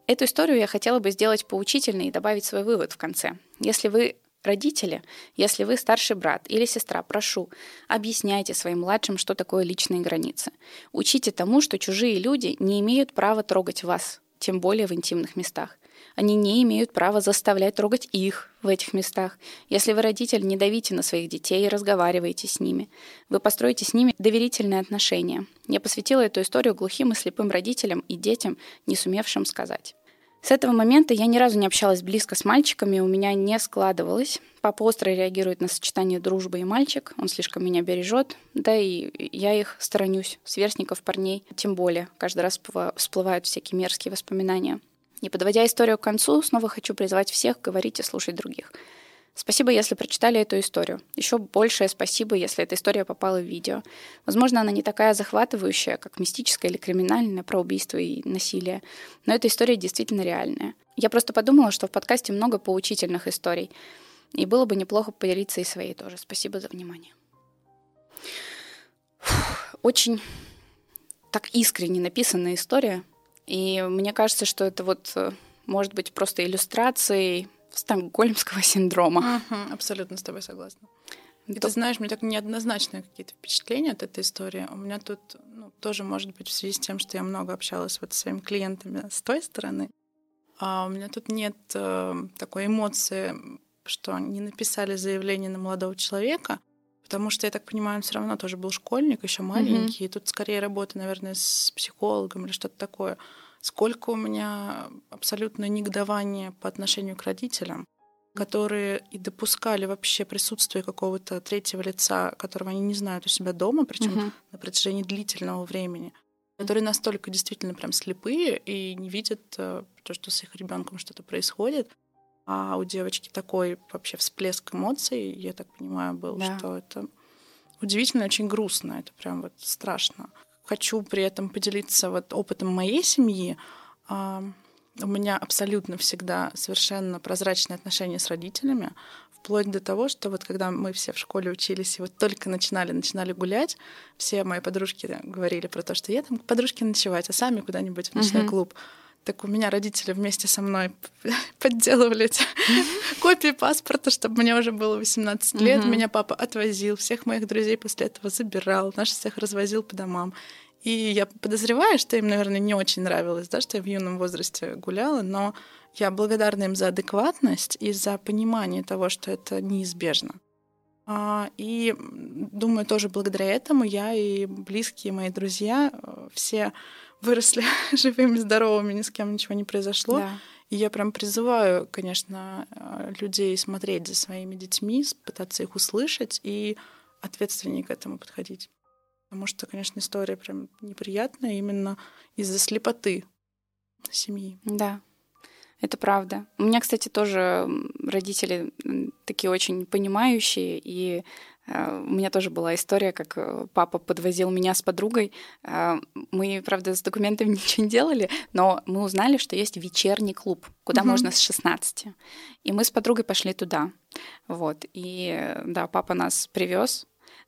Эту историю я хотела бы сделать поучительной и добавить свой вывод в конце. Если вы родители, если вы старший брат или сестра, прошу, объясняйте своим младшим, что такое личные границы. Учите тому, что чужие люди не имеют права трогать вас, тем более в интимных местах. Они не имеют права заставлять трогать их в этих местах. Если вы родитель, не давите на своих детей и разговаривайте с ними. Вы построите с ними доверительные отношения. Я посвятила эту историю глухим и слепым родителям и детям, не сумевшим сказать. С этого момента я ни разу не общалась близко с мальчиками, у меня не складывалось. Папа остро реагирует на сочетание дружбы и мальчик, он слишком меня бережет, да и я их сторонюсь, сверстников, парней, тем более. Каждый раз всплывают всякие мерзкие воспоминания. И подводя историю к концу, снова хочу призвать всех говорить и слушать других. Спасибо, если прочитали эту историю. Еще большее спасибо, если эта история попала в видео. Возможно, она не такая захватывающая, как мистическая или криминальная про убийство и насилие, но эта история действительно реальная. Я просто подумала, что в подкасте много поучительных историй, и было бы неплохо поделиться и своей тоже. Спасибо за внимание. Фух, очень так искренне написанная история, и мне кажется, что это вот э, может быть просто иллюстрацией стокгольмского синдрома. Угу, абсолютно с тобой согласна. И То... ты знаешь, мне так неоднозначные какие-то впечатления от этой истории. У меня тут ну, тоже может быть в связи с тем, что я много общалась вот с своими клиентами с той стороны. А у меня тут нет э, такой эмоции, что они написали заявление на молодого человека, потому что, я так понимаю, он все равно тоже был школьник, еще маленький, mm-hmm. и тут скорее работа, наверное, с психологом или что-то такое сколько у меня абсолютно негодования по отношению к родителям, которые и допускали вообще присутствие какого-то третьего лица, которого они не знают у себя дома, причем угу. на протяжении длительного времени. которые настолько действительно прям слепые и не видят э, то, что с их ребенком что-то происходит. А у девочки такой вообще всплеск эмоций, я так понимаю, был, да. что это удивительно, очень грустно, это прям вот страшно. Хочу при этом поделиться вот опытом моей семьи. У меня абсолютно всегда совершенно прозрачные отношения с родителями, вплоть до того, что вот когда мы все в школе учились и вот только начинали, начинали гулять, все мои подружки говорили про то, что я там к подружке ночевать, а сами куда-нибудь в ночной uh-huh. клуб. Так у меня родители вместе со мной подделывали эти копии паспорта, чтобы мне уже было 18 лет. Меня папа отвозил, всех моих друзей после этого забирал, наш всех развозил по домам. И я подозреваю, что им, наверное, не очень нравилось, да, что я в юном возрасте гуляла, но я благодарна им за адекватность и за понимание того, что это неизбежно. А, и думаю, тоже благодаря этому я и близкие мои друзья э, все выросли живыми, здоровыми, ни с кем ничего не произошло. Да. И я прям призываю, конечно, э, людей смотреть за своими детьми, пытаться их услышать и ответственнее к этому подходить. Потому что, конечно, история прям неприятная именно из-за слепоты семьи. Да, это правда. У меня, кстати, тоже родители такие очень понимающие, и э, у меня тоже была история, как э, папа подвозил меня с подругой. Э, мы, правда, с документами ничего не делали, но мы узнали, что есть вечерний клуб, куда угу. можно с 16. И мы с подругой пошли туда. Вот. И да, папа нас привез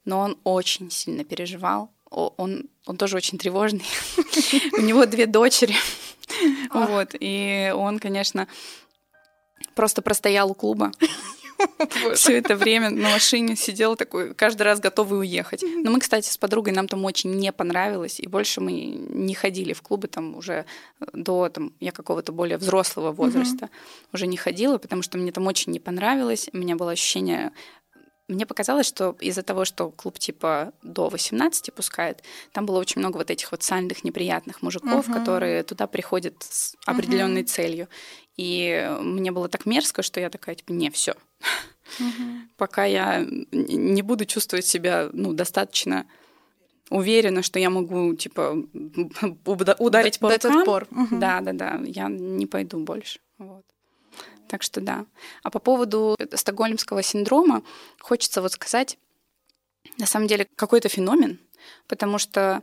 но он очень сильно переживал. Он, он тоже очень тревожный. У него две дочери. Вот. И он, конечно, просто простоял у клуба. Все это время на машине сидел такой, каждый раз готовый уехать. Но мы, кстати, с подругой нам там очень не понравилось, и больше мы не ходили в клубы там уже до там, я какого-то более взрослого возраста. Уже не ходила, потому что мне там очень не понравилось. У меня было ощущение мне показалось, что из-за того, что клуб типа до 18 пускает, там было очень много вот этих вот сальных неприятных мужиков, uh-huh. которые туда приходят с определенной uh-huh. целью. И мне было так мерзко, что я такая, типа, не, все. Uh-huh. Пока я не буду чувствовать себя ну, достаточно уверена, что я могу, типа, ударить по рукам. Uh-huh. Да, да, да. Я не пойду больше. Вот. Так что да. А по поводу стокгольмского синдрома хочется вот сказать, на самом деле, какой-то феномен, потому что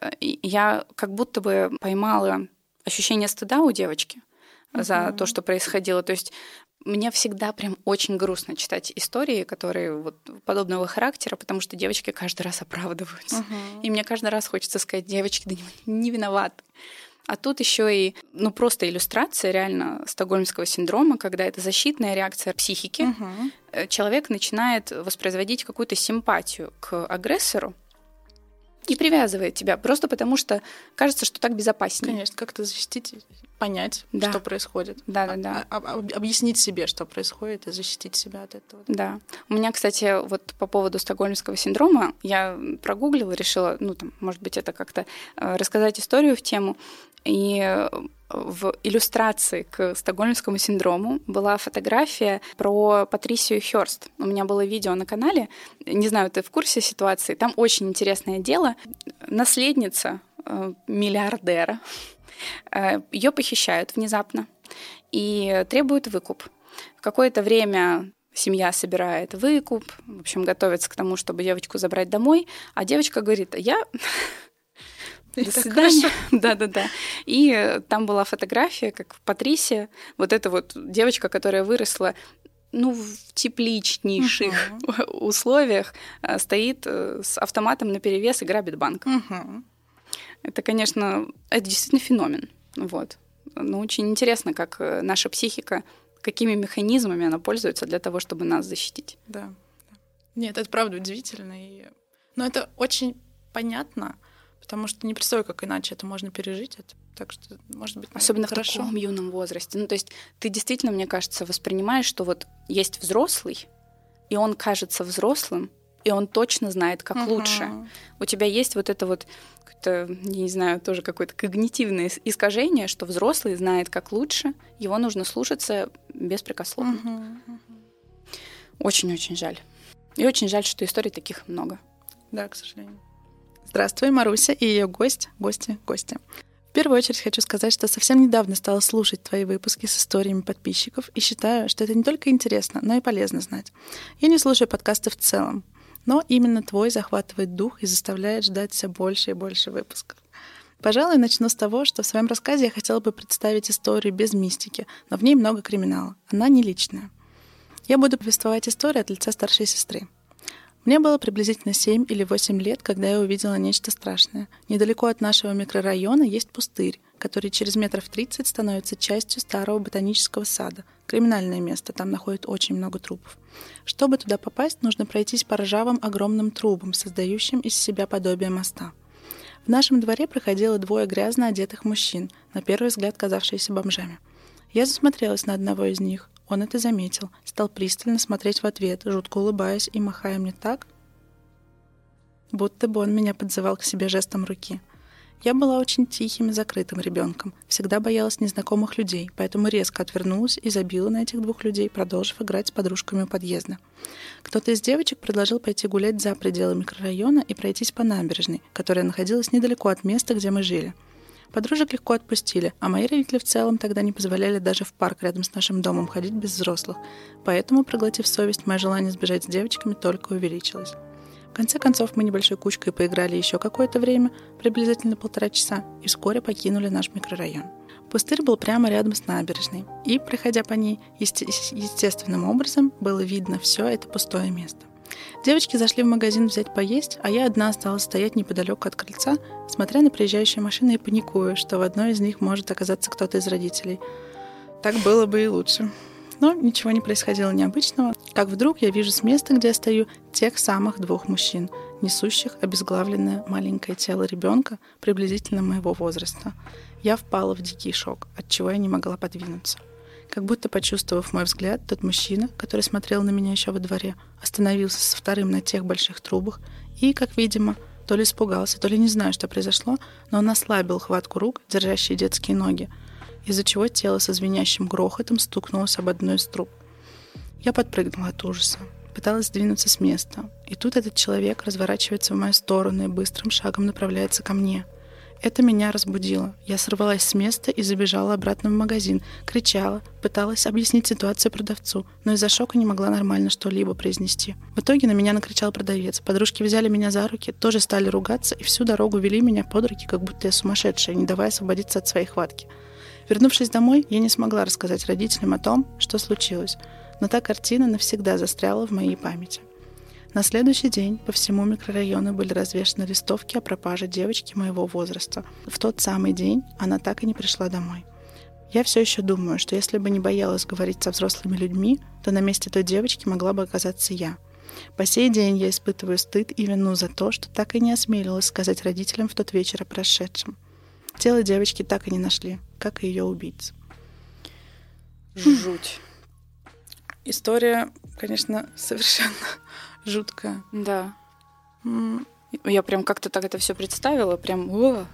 э, я как будто бы поймала ощущение стыда у девочки mm-hmm. за то, что происходило. То есть мне всегда прям очень грустно читать истории, которые вот подобного характера, потому что девочки каждый раз оправдываются. Uh-huh. И мне каждый раз хочется сказать, девочки, да не, не виноваты. А тут еще и, ну, просто иллюстрация реально стокгольмского синдрома, когда это защитная реакция психики. Угу. Человек начинает воспроизводить какую-то симпатию к агрессору, и привязывает тебя просто потому, что кажется, что так безопаснее. Конечно, как-то защитить, понять, да. что происходит. Да, да, да. А, а, объяснить себе, что происходит, и защитить себя от этого. Да. У меня, кстати, вот по поводу стокгольмского синдрома, я прогуглила, решила, ну, там, может быть, это как-то э, рассказать историю в тему. И в иллюстрации к стокгольмскому синдрому была фотография про Патрисию Хёрст. У меня было видео на канале, не знаю, ты в курсе ситуации, там очень интересное дело. Наследница э, миллиардера, э, ее похищают внезапно и требуют выкуп. В какое-то время семья собирает выкуп, в общем, готовится к тому, чтобы девочку забрать домой, а девочка говорит, я до свидания. Да-да-да. И э, там была фотография, как в Патрисе, вот эта вот девочка, которая выросла ну, в тепличнейших uh-huh. условиях, э, стоит э, с автоматом на перевес и грабит банк. Uh-huh. Это, конечно, это действительно феномен. Вот. Но очень интересно, как наша психика, какими механизмами она пользуется для того, чтобы нас защитить. Да. Нет, это правда удивительно. И... Но это очень понятно, потому что не представляю, как иначе это можно пережить. Это, так что, может быть, Особенно хорошо. в таком юном возрасте. Ну, то есть ты действительно, мне кажется, воспринимаешь, что вот есть взрослый, и он кажется взрослым, и он точно знает, как uh-huh. лучше. У тебя есть вот это вот, я не знаю, тоже какое-то когнитивное искажение, что взрослый знает, как лучше, его нужно слушаться беспрекословно. Uh-huh. Очень-очень жаль. И очень жаль, что историй таких много. Да, к сожалению. Здравствуй, Маруся и ее гость, гости, гости. В первую очередь хочу сказать, что совсем недавно стала слушать твои выпуски с историями подписчиков и считаю, что это не только интересно, но и полезно знать. Я не слушаю подкасты в целом, но именно твой захватывает дух и заставляет ждать все больше и больше выпусков. Пожалуй, начну с того, что в своем рассказе я хотела бы представить историю без мистики, но в ней много криминала. Она не личная. Я буду повествовать историю от лица старшей сестры. Мне было приблизительно 7 или 8 лет, когда я увидела нечто страшное. Недалеко от нашего микрорайона есть пустырь, который через метров 30 становится частью старого ботанического сада. Криминальное место, там находят очень много трупов. Чтобы туда попасть, нужно пройтись по ржавым огромным трубам, создающим из себя подобие моста — в нашем дворе проходило двое грязно одетых мужчин, на первый взгляд казавшиеся бомжами. Я засмотрелась на одного из них. Он это заметил, стал пристально смотреть в ответ, жутко улыбаясь и махая мне так, будто бы он меня подзывал к себе жестом руки — я была очень тихим и закрытым ребенком, всегда боялась незнакомых людей, поэтому резко отвернулась и забила на этих двух людей, продолжив играть с подружками у подъезда. Кто-то из девочек предложил пойти гулять за пределы микрорайона и пройтись по набережной, которая находилась недалеко от места, где мы жили. Подружек легко отпустили, а мои родители в целом тогда не позволяли даже в парк рядом с нашим домом ходить без взрослых. Поэтому, проглотив совесть, мое желание сбежать с девочками только увеличилось. В конце концов, мы небольшой кучкой поиграли еще какое-то время, приблизительно полтора часа, и вскоре покинули наш микрорайон. Пустырь был прямо рядом с набережной, и, проходя по ней, есте- естественным образом было видно все это пустое место. Девочки зашли в магазин взять поесть, а я одна осталась стоять неподалеку от крыльца, смотря на приезжающие машины и паникуя, что в одной из них может оказаться кто-то из родителей. Так было бы и лучше. Но ничего не происходило необычного, как вдруг я вижу с места, где я стою, тех самых двух мужчин, несущих обезглавленное маленькое тело ребенка приблизительно моего возраста. Я впала в дикий шок, от чего я не могла подвинуться. Как будто почувствовав мой взгляд, тот мужчина, который смотрел на меня еще во дворе, остановился со вторым на тех больших трубах и, как видимо, то ли испугался, то ли не знаю, что произошло, но он ослабил хватку рук, держащие детские ноги, из-за чего тело со звенящим грохотом стукнулось об одну из труб. Я подпрыгнула от ужаса, пыталась сдвинуться с места, и тут этот человек разворачивается в мою сторону и быстрым шагом направляется ко мне. Это меня разбудило. Я сорвалась с места и забежала обратно в магазин, кричала, пыталась объяснить ситуацию продавцу, но из-за шока не могла нормально что-либо произнести. В итоге на меня накричал продавец. Подружки взяли меня за руки, тоже стали ругаться и всю дорогу вели меня под руки, как будто я сумасшедшая, не давая освободиться от своей хватки. Вернувшись домой, я не смогла рассказать родителям о том, что случилось, но та картина навсегда застряла в моей памяти. На следующий день по всему микрорайону были развешаны листовки о пропаже девочки моего возраста. В тот самый день она так и не пришла домой. Я все еще думаю, что если бы не боялась говорить со взрослыми людьми, то на месте той девочки могла бы оказаться я. По сей день я испытываю стыд и вину за то, что так и не осмелилась сказать родителям в тот вечер о прошедшем. Тело девочки так и не нашли, как и ее убийц. Жуть. История, конечно, совершенно жуткая. Да. Я прям как-то так это все представила, прям о,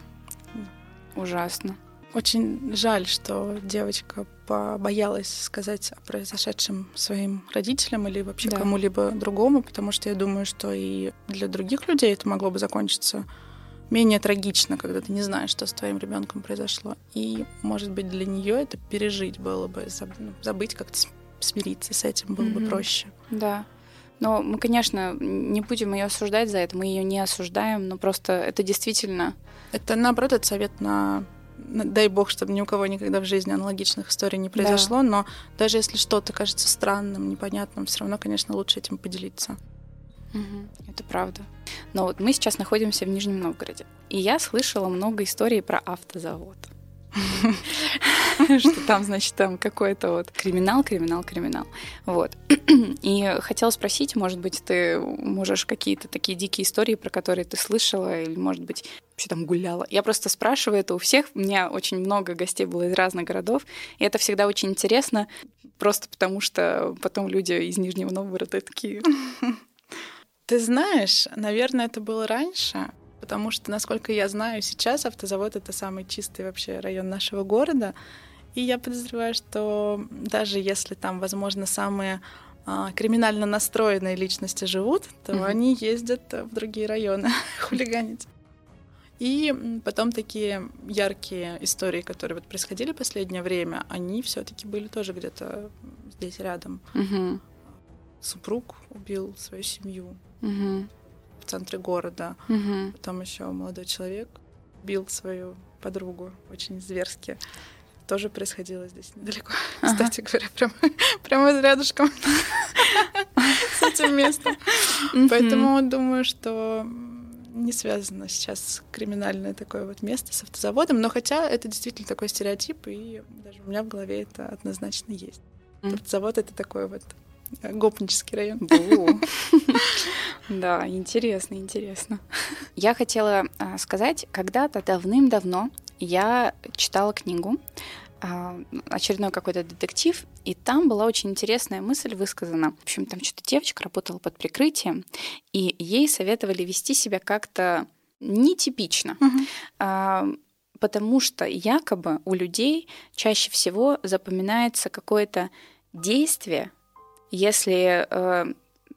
ужасно. Очень жаль, что девочка побоялась сказать о произошедшем своим родителям или вообще да. кому-либо другому, потому что я думаю, что и для других людей это могло бы закончиться менее трагично, когда ты не знаешь, что с твоим ребенком произошло. И, может быть, для нее это пережить было бы, ну, забыть как-то смириться с этим было mm-hmm. бы проще. Да. Но мы, конечно, не будем ее осуждать за это, мы ее не осуждаем, но просто это действительно... Это, наоборот, это совет на дай бог, чтобы ни у кого никогда в жизни аналогичных историй не произошло, да. но даже если что-то кажется странным, непонятным, все равно, конечно, лучше этим поделиться. Угу, это правда. Но вот мы сейчас находимся в Нижнем Новгороде, и я слышала много историй про автозавод. Что там, значит, там какой-то вот криминал, криминал, криминал. Вот. И хотела спросить, может быть, ты можешь какие-то такие дикие истории, про которые ты слышала, или, может быть, вообще там гуляла. Я просто спрашиваю это у всех. У меня очень много гостей было из разных городов, и это всегда очень интересно, просто потому что потом люди из Нижнего Новгорода такие... Ты знаешь, наверное, это было раньше, потому что, насколько я знаю, сейчас автозавод — это самый чистый вообще район нашего города. И я подозреваю, что даже если там, возможно, самые а, криминально настроенные личности живут, то mm-hmm. они ездят в другие районы хулиганить. И потом такие яркие истории, которые вот происходили в последнее время, они все-таки были тоже где-то здесь рядом. Угу. Супруг убил свою семью Угу. Центре города. Угу. Потом еще молодой человек бил свою подругу очень зверски. Тоже происходило здесь недалеко, Ага. кстати говоря, прямо, прямо рядышком с этим местом. Поэтому думаю, что не связано сейчас криминальное такое вот место с автозаводом, но хотя это действительно такой стереотип, и даже у меня в голове это однозначно есть. Автозавод — это такой вот гопнический район. Да, интересно, интересно. Я хотела а, сказать, когда-то давным-давно я читала книгу, а, очередной какой-то детектив, и там была очень интересная мысль высказана. В общем, там что-то девочка работала под прикрытием, и ей советовали вести себя как-то нетипично. А, потому что якобы у людей чаще всего запоминается какое-то действие, если э,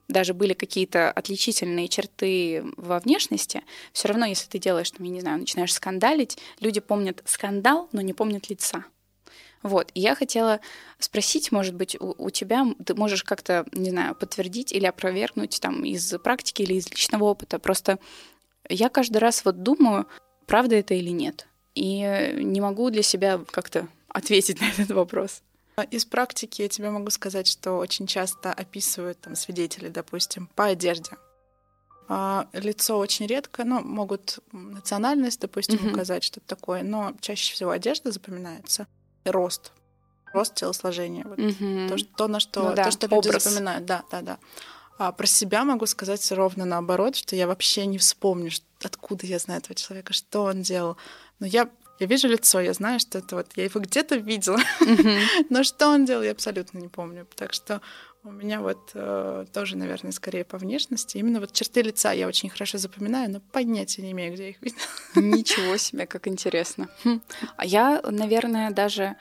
даже были какие-то отличительные черты во внешности, все равно, если ты делаешь, там, я не знаю, начинаешь скандалить, люди помнят скандал, но не помнят лица. Вот, и я хотела спросить, может быть, у, у тебя, ты можешь как-то, не знаю, подтвердить или опровергнуть там из практики или из личного опыта. Просто я каждый раз вот думаю, правда это или нет. И не могу для себя как-то ответить на этот вопрос. Из практики я тебе могу сказать, что очень часто описывают там свидетели, допустим, по одежде. А, лицо очень редко, ну, могут национальность, допустим, Мгм. указать что-то такое, но чаще всего одежда запоминается. Рост. Рост телосложения. Вот Мгм. то, что, то, на что, Ну да, то, что люди образ. запоминают. Да, да, да. А про себя могу сказать ровно наоборот, что я вообще не вспомню, откуда я знаю этого человека, что он делал. Но я, я вижу лицо, я знаю, что это вот я его где-то видела, Мгм. но что он делал, я абсолютно не помню. Так что у меня вот э, тоже, наверное, скорее по внешности. Именно вот черты лица я очень хорошо запоминаю, но понятия не имею, где я их видела. Ничего себе, как интересно. Хм. А я, наверное, даже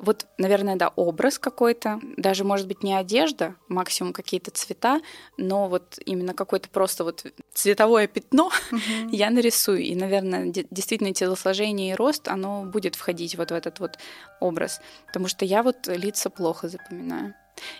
вот, наверное, да, образ какой-то, даже, может быть, не одежда, максимум какие-то цвета, но вот именно какое-то просто вот цветовое пятно я нарисую. И, наверное, де- действительно телосложение и рост, оно будет входить вот в этот вот образ. Потому что я вот лица плохо запоминаю.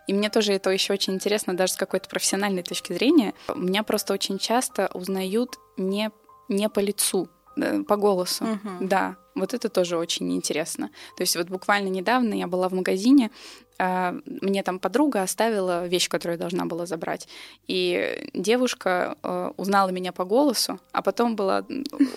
И мне тоже это еще очень интересно, даже с какой-то профессиональной точки зрения. Меня просто очень часто узнают не, не по лицу, э, по голосу. Мгм. Да, вот это тоже очень интересно. То есть вот буквально недавно я была в магазине, а, мне там подруга оставила вещь, которую я должна была забрать. И девушка э, узнала меня по голосу, а потом была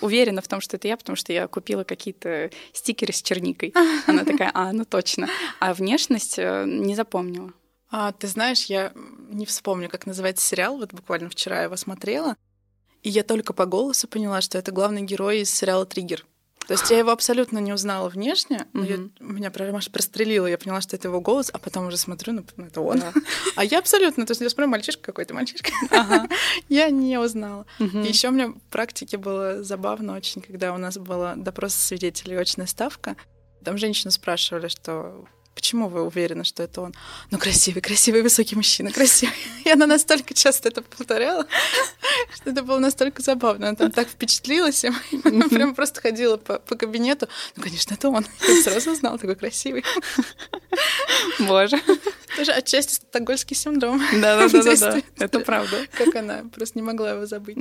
уверена в том, что это я, потому что я купила какие-то стикеры с черникой. Она такая, а, ну точно. А внешность э, не запомнила. А, ты знаешь, я не вспомню, как называется сериал. Вот буквально вчера я его смотрела. И я только по голосу поняла, что это главный герой из сериала «Триггер». То есть я его абсолютно не узнала внешне, но я- меня прям аж прострелило. Я поняла, что это его голос, а потом уже смотрю, ну, ну, это он. А я абсолютно, то есть я смотрю, мальчишка какой-то, мальчишка. Ага. Я не узнала. И еще у меня в практике было забавно очень, когда у нас был допрос свидетелей, очная ставка. Там женщину спрашивали, что почему вы уверены, что это он? Ну, красивый, красивый, высокий мужчина, красивый. И она настолько часто это повторяла, что это было настолько забавно. Она там так впечатлилась, и она прям просто ходила по, по кабинету. Ну, конечно, это он. Я сразу узнала, такой красивый. Боже. Тоже отчасти стокгольский синдром. Действует. Это правда. Как она просто не могла его забыть.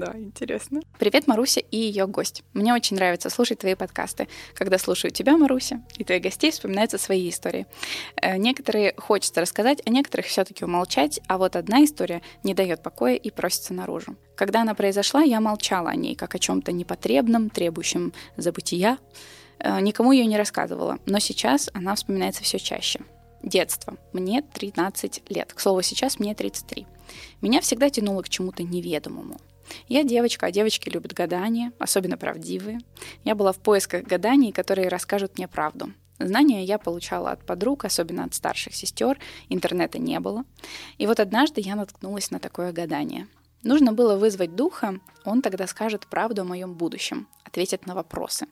Да, интересно. Привет, Маруся и ее гость. Мне очень нравится слушать твои подкасты. Когда слушаю тебя, Маруся, и твоих гостей, вспоминаются свои истории. Э, Некоторые хочется рассказать, а некоторых все-таки умолчать, а вот одна история не дает покоя и просится наружу. Когда она произошла, я молчала о ней, как о чем-то непотребном, требующем забытия. Э, Никому ее не рассказывала, но сейчас она вспоминается все чаще. Детство. Мне 13 лет. К слову, сейчас мне 33. Меня всегда тянуло к чему-то неведомому. Я девочка, а девочки любят гадания, особенно правдивые. Я была в поисках гаданий, которые расскажут мне правду. Знания я получала от подруг, особенно от старших сестер, интернета не было. И вот однажды я наткнулась на такое гадание. Нужно было вызвать духа, он тогда скажет правду о моем будущем, ответит на вопросы.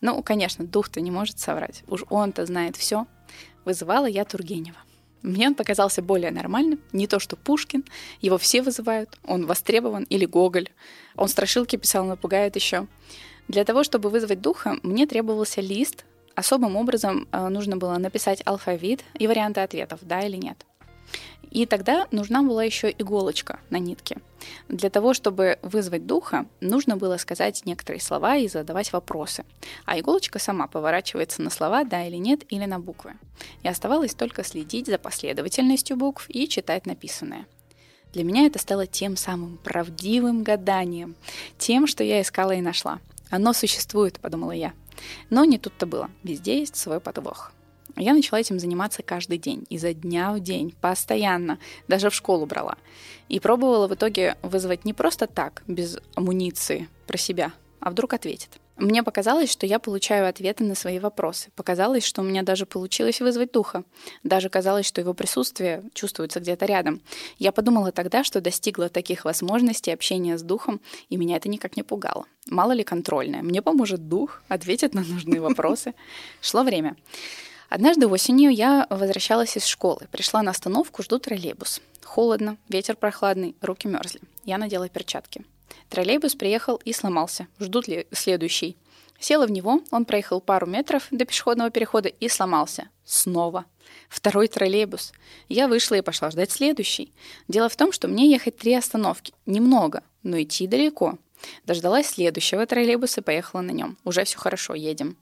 Ну, конечно, дух-то не может соврать, уж он-то знает все. Вызывала я Тургенева. Мне он показался более нормальным, не то что Пушкин, его все вызывают, он востребован, или Гоголь. Он страшилки писал, напугает еще. Для того, чтобы вызвать духа, мне требовался лист. Особым образом э, нужно было написать алфавит и варианты ответов, да или нет. И тогда нужна была еще иголочка на нитке. Для того, чтобы вызвать духа, нужно было сказать некоторые слова и задавать вопросы. А иголочка сама поворачивается на слова «да» или «нет» или на буквы. И оставалось только следить за последовательностью букв и читать написанное. Для меня это стало тем самым правдивым гаданием, тем, что я искала и нашла. Оно существует, подумала я. Но не тут-то было. Везде есть свой подвох. Я начала этим заниматься каждый день, изо дня в день, постоянно, даже в школу брала. И пробовала в итоге вызвать не просто так, без амуниции, про себя, а вдруг ответит. Мне показалось, что я получаю ответы на свои вопросы. Показалось, что у меня даже получилось вызвать духа. Даже казалось, что его присутствие чувствуется где-то рядом. Я подумала тогда, что достигла таких возможностей общения с духом, и меня это никак не пугало. Мало ли контрольное. Мне поможет дух, ответит на нужные вопросы. Шло время. Однажды осенью я возвращалась из школы. Пришла на остановку, жду троллейбус. Холодно, ветер прохладный, руки мерзли. Я надела перчатки. Троллейбус приехал и сломался. Ждут ли следующий? Села в него, он проехал пару метров до пешеходного перехода и сломался. Снова. Второй троллейбус. Я вышла и пошла ждать следующий. Дело в том, что мне ехать три остановки. Немного, но идти далеко. Дождалась следующего троллейбуса и поехала на нем. Уже все хорошо, едем.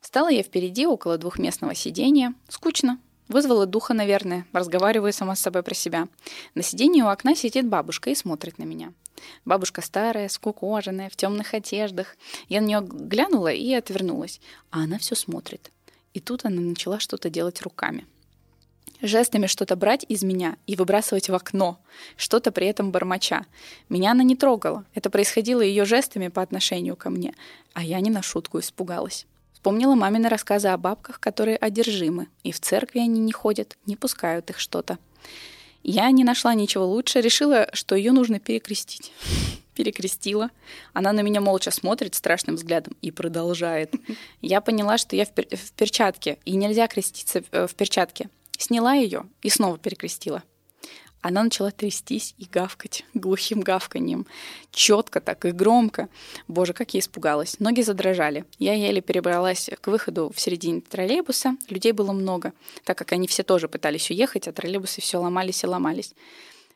Встала я впереди, около двухместного сидения. Скучно. Вызвала духа, наверное. Разговариваю сама с собой про себя. На сиденье у окна сидит бабушка и смотрит на меня. Бабушка старая, скукоженная, в темных одеждах. Я на нее глянула и отвернулась. А она все смотрит. И тут она начала что-то делать руками жестами что-то брать из меня и выбрасывать в окно, что-то при этом бормоча. Меня она не трогала. Это происходило ее жестами по отношению ко мне, а я не на шутку испугалась. Вспомнила мамины рассказы о бабках, которые одержимы, и в церкви они не ходят, не пускают их что-то. Я не нашла ничего лучше, решила, что ее нужно перекрестить. Перекрестила. Она на меня молча смотрит страшным взглядом и продолжает. Я поняла, что я в, пер- в перчатке, и нельзя креститься в перчатке. Сняла ее и снова перекрестила. Она начала трястись и гавкать глухим гавканьем. Четко так и громко. Боже, как я испугалась. Ноги задрожали. Я еле перебралась к выходу в середине троллейбуса. Людей было много, так как они все тоже пытались уехать, а троллейбусы все ломались и ломались.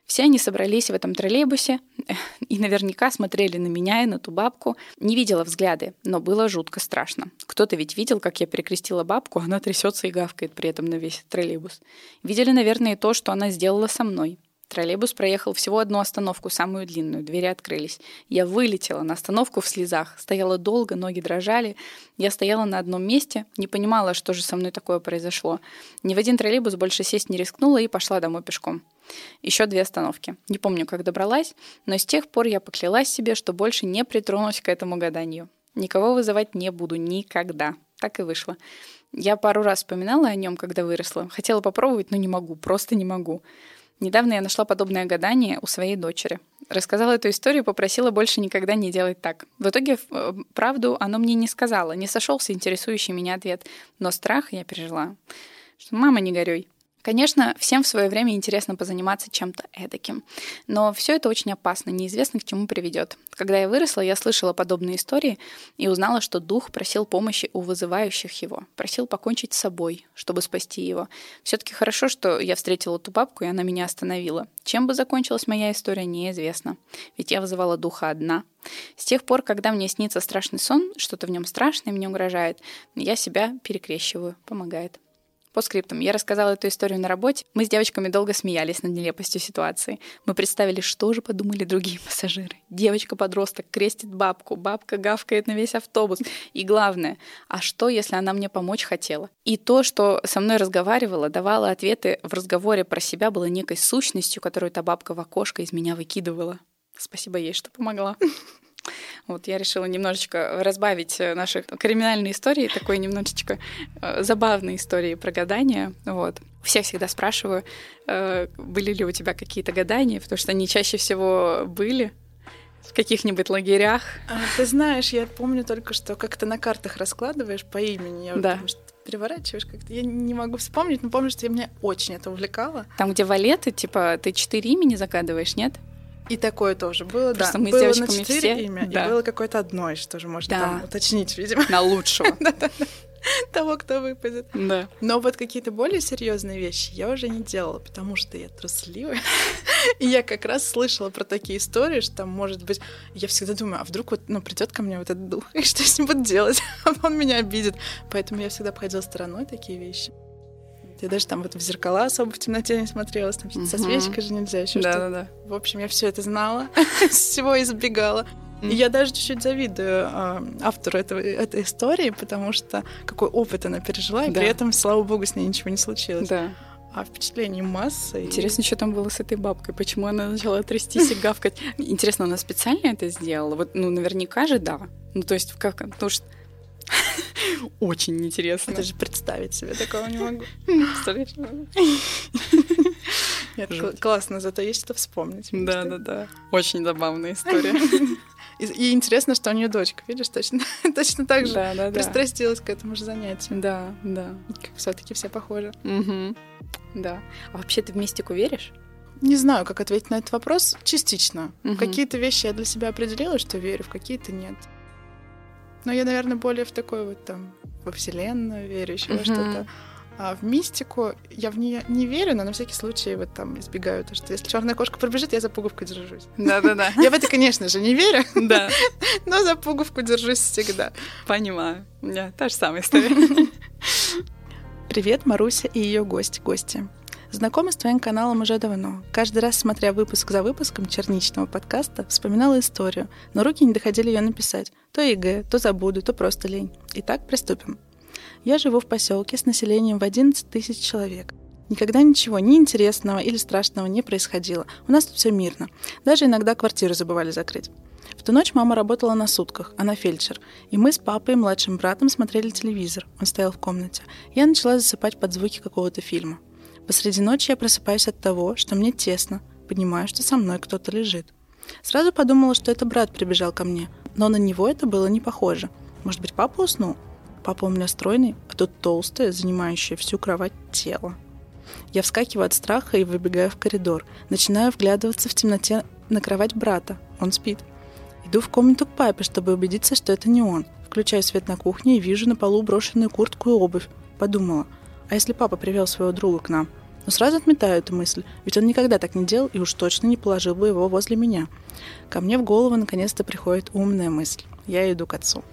Все они собрались в этом троллейбусе и наверняка смотрели на меня и на ту бабку. Не видела взгляды, но было жутко страшно. Кто-то ведь видел, как я перекрестила бабку, она трясется и гавкает при этом на весь троллейбус. Видели, наверное, и то, что она сделала со мной. Троллейбус проехал всего одну остановку, самую длинную. Двери открылись. Я вылетела на остановку в слезах. Стояла долго, ноги дрожали. Я стояла на одном месте, не понимала, что же со мной такое произошло. Ни в один троллейбус больше сесть не рискнула и пошла домой пешком. Еще две остановки. Не помню, как добралась, но с тех пор я поклялась себе, что больше не притронусь к этому гаданию. Никого вызывать не буду никогда. Так и вышло. Я пару раз вспоминала о нем, когда выросла. Хотела попробовать, но не могу, просто не могу. Недавно я нашла подобное гадание у своей дочери. Рассказала эту историю, попросила больше никогда не делать так. В итоге, э, правду оно мне не сказала, не сошелся интересующий меня ответ. Но страх я пережила. Что «мама, не горюй, Конечно, всем в свое время интересно позаниматься чем-то эдаким, но все это очень опасно, неизвестно к чему приведет. Когда я выросла, я слышала подобные истории и узнала, что дух просил помощи у вызывающих его, просил покончить с собой, чтобы спасти его. Все-таки хорошо, что я встретила ту бабку, и она меня остановила. Чем бы закончилась моя история, неизвестно. Ведь я вызывала духа одна. С тех пор, когда мне снится страшный сон, что-то в нем страшное мне угрожает, я себя перекрещиваю, помогает. По. Я рассказала эту историю на работе. Мы с девочками долго смеялись над нелепостью ситуации. Мы представили, что же подумали другие пассажиры. Девочка-подросток крестит бабку, бабка гавкает на весь автобус. И главное, а что, если она мне помочь хотела? И то, что со мной разговаривала, давала ответы в разговоре про себя, было некой сущностью, которую та бабка в окошко из меня выкидывала. Спасибо ей, что помогла. Вот я решила немножечко разбавить э, наши криминальные истории, такой немножечко э, забавной истории про гадания. Вот. Всех всегда спрашиваю, э, были ли у тебя какие-то гадания, потому что они чаще всего были в каких-нибудь лагерях. А, ты знаешь, я помню только, что как то на картах раскладываешь по имени. Я да. Потому что переворачиваешь как-то. Я не могу вспомнить, но помню, что я меня очень это увлекало. Там, где валеты, типа, ты четыре имени загадываешь, нет? И такое тоже было, Просто да. мы с было девочками на четыре все, имя, да. и было какое-то одно еще тоже можно Да. там уточнить, видимо, На лучшего. того, кто выпадет. Да. Но вот какие-то более серьезные вещи я уже не делала, потому что я трусливая. И я как раз слышала про такие истории, что там, может быть, я всегда думаю, а вдруг вот, ну, придет ко мне вот этот дух, и что с ним буду делать? А он меня обидит. Поэтому я всегда обходила стороной такие вещи. Я даже там вот в зеркала особо в темноте не смотрелась, там со свечкой же нельзя еще что-то. Да-да-да. В общем, я все это знала, всего избегала. И я даже чуть-чуть завидую а, автору этого, этой истории, потому что какой опыт она пережила, и Да. при этом, слава богу, с ней ничего не случилось. Да. А впечатлений масса. и- Интересно, что там было с этой бабкой, почему она начала трястись и гавкать. Интересно, она специально это сделала? Вот, ну, наверняка же да. Ну, то есть, как, потому что... Очень интересно. Даже представить себе такого не могу. Представляешь? Нет, Жуть. кл- классно, зато есть что вспомнить. Да, да, да. Очень забавная история. И, и интересно, что у нее дочка, видишь, точно, точно так же Да, да, да. пристрастилась к этому же занятию. Да, да. Все-таки все похожи. Мгм. Да. А вообще ты в мистику веришь? Не знаю, как ответить на этот вопрос. Частично. В какие-то вещи я для себя определила, что верю, в какие-то нет. Но я, наверное, более в такой вот там во Вселенную верю, еще во что-то. А в мистику я в нее не верю, но на всякий случай вот там избегаю то, что если черная кошка пробежит, я за пуговку держусь. Да, да, да. Я в это, конечно же, не верю, Да, но за пуговку держусь всегда. понимаю. У меня та же самая история. Привет, Маруся и ее гость, гости. Знакома с твоим каналом уже давно. Каждый раз, смотря выпуск за выпуском черничного подкаста, вспоминала историю, но руки не доходили ее написать. То ЕГЭ, то забуду, то просто лень. Итак, приступим. Я живу в поселке с населением в 11 тысяч человек. Никогда ничего ни интересного или страшного не происходило. У нас тут все мирно. Даже иногда квартиру забывали закрыть. В ту ночь мама работала на сутках, она фельдшер. И мы с папой и младшим братом смотрели телевизор. Он стоял в комнате. Я начала засыпать под звуки какого-то фильма. Посреди ночи я просыпаюсь от того, что мне тесно. Понимаю, что со мной кто-то лежит. Сразу подумала, что это брат прибежал ко мне. Но на него это было не похоже. Может быть, папа уснул? Папа у меня стройный, а тут толстое, занимающее всю кровать тело. Я вскакиваю от страха и выбегаю в коридор. Начинаю вглядываться в темноте на кровать брата. Он спит. Иду в комнату к папе, чтобы убедиться, что это не он. Включаю свет на кухне и вижу на полу брошенную куртку и обувь. Подумала, а если папа привел своего друга к нам? Но сразу отметаю эту мысль, ведь он никогда так не делал и уж точно не положил бы его возле меня. Ко мне в голову наконец-то приходит умная мысль. Я иду к отцу.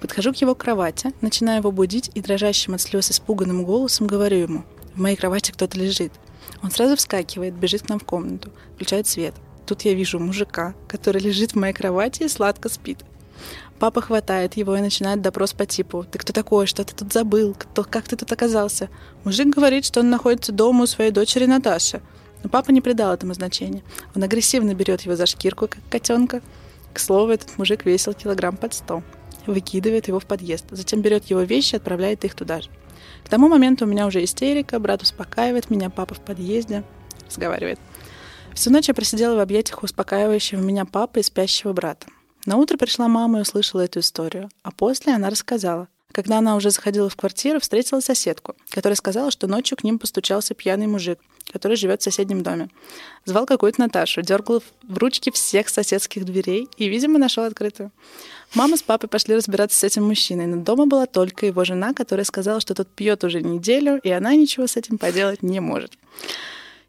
Подхожу к его кровати, начинаю его будить и дрожащим от слез испуганным голосом говорю ему, в моей кровати кто-то лежит. Он сразу вскакивает, бежит к нам в комнату, включает свет. Тут я вижу мужика, который лежит в моей кровати и сладко спит. Папа хватает его и начинает допрос по типу «Ты кто такой? Что ты тут забыл? Кто, как ты тут оказался?» Мужик говорит, что он находится дома у своей дочери Наташи. Но папа не придал этому значения. Он агрессивно берет его за шкирку, как котенка. К слову, этот мужик весил килограмм под сто. Выкидывает его в подъезд. Затем берет его вещи и отправляет их туда же. К тому моменту у меня уже истерика, брат успокаивает меня, папа в подъезде разговаривает. Всю ночь я просидела в объятиях успокаивающего меня папы и спящего брата. На утро пришла мама и услышала эту историю, а после она рассказала. Когда она уже заходила в квартиру, встретила соседку, которая сказала, что ночью к ним постучался пьяный мужик, который живет в соседнем доме. Звал какую-то Наташу, дергал в ручки всех соседских дверей и, видимо, нашел открытую. Мама с папой пошли разбираться с этим мужчиной, но дома была только его жена, которая сказала, что тот пьет уже неделю, и она ничего с этим поделать не может.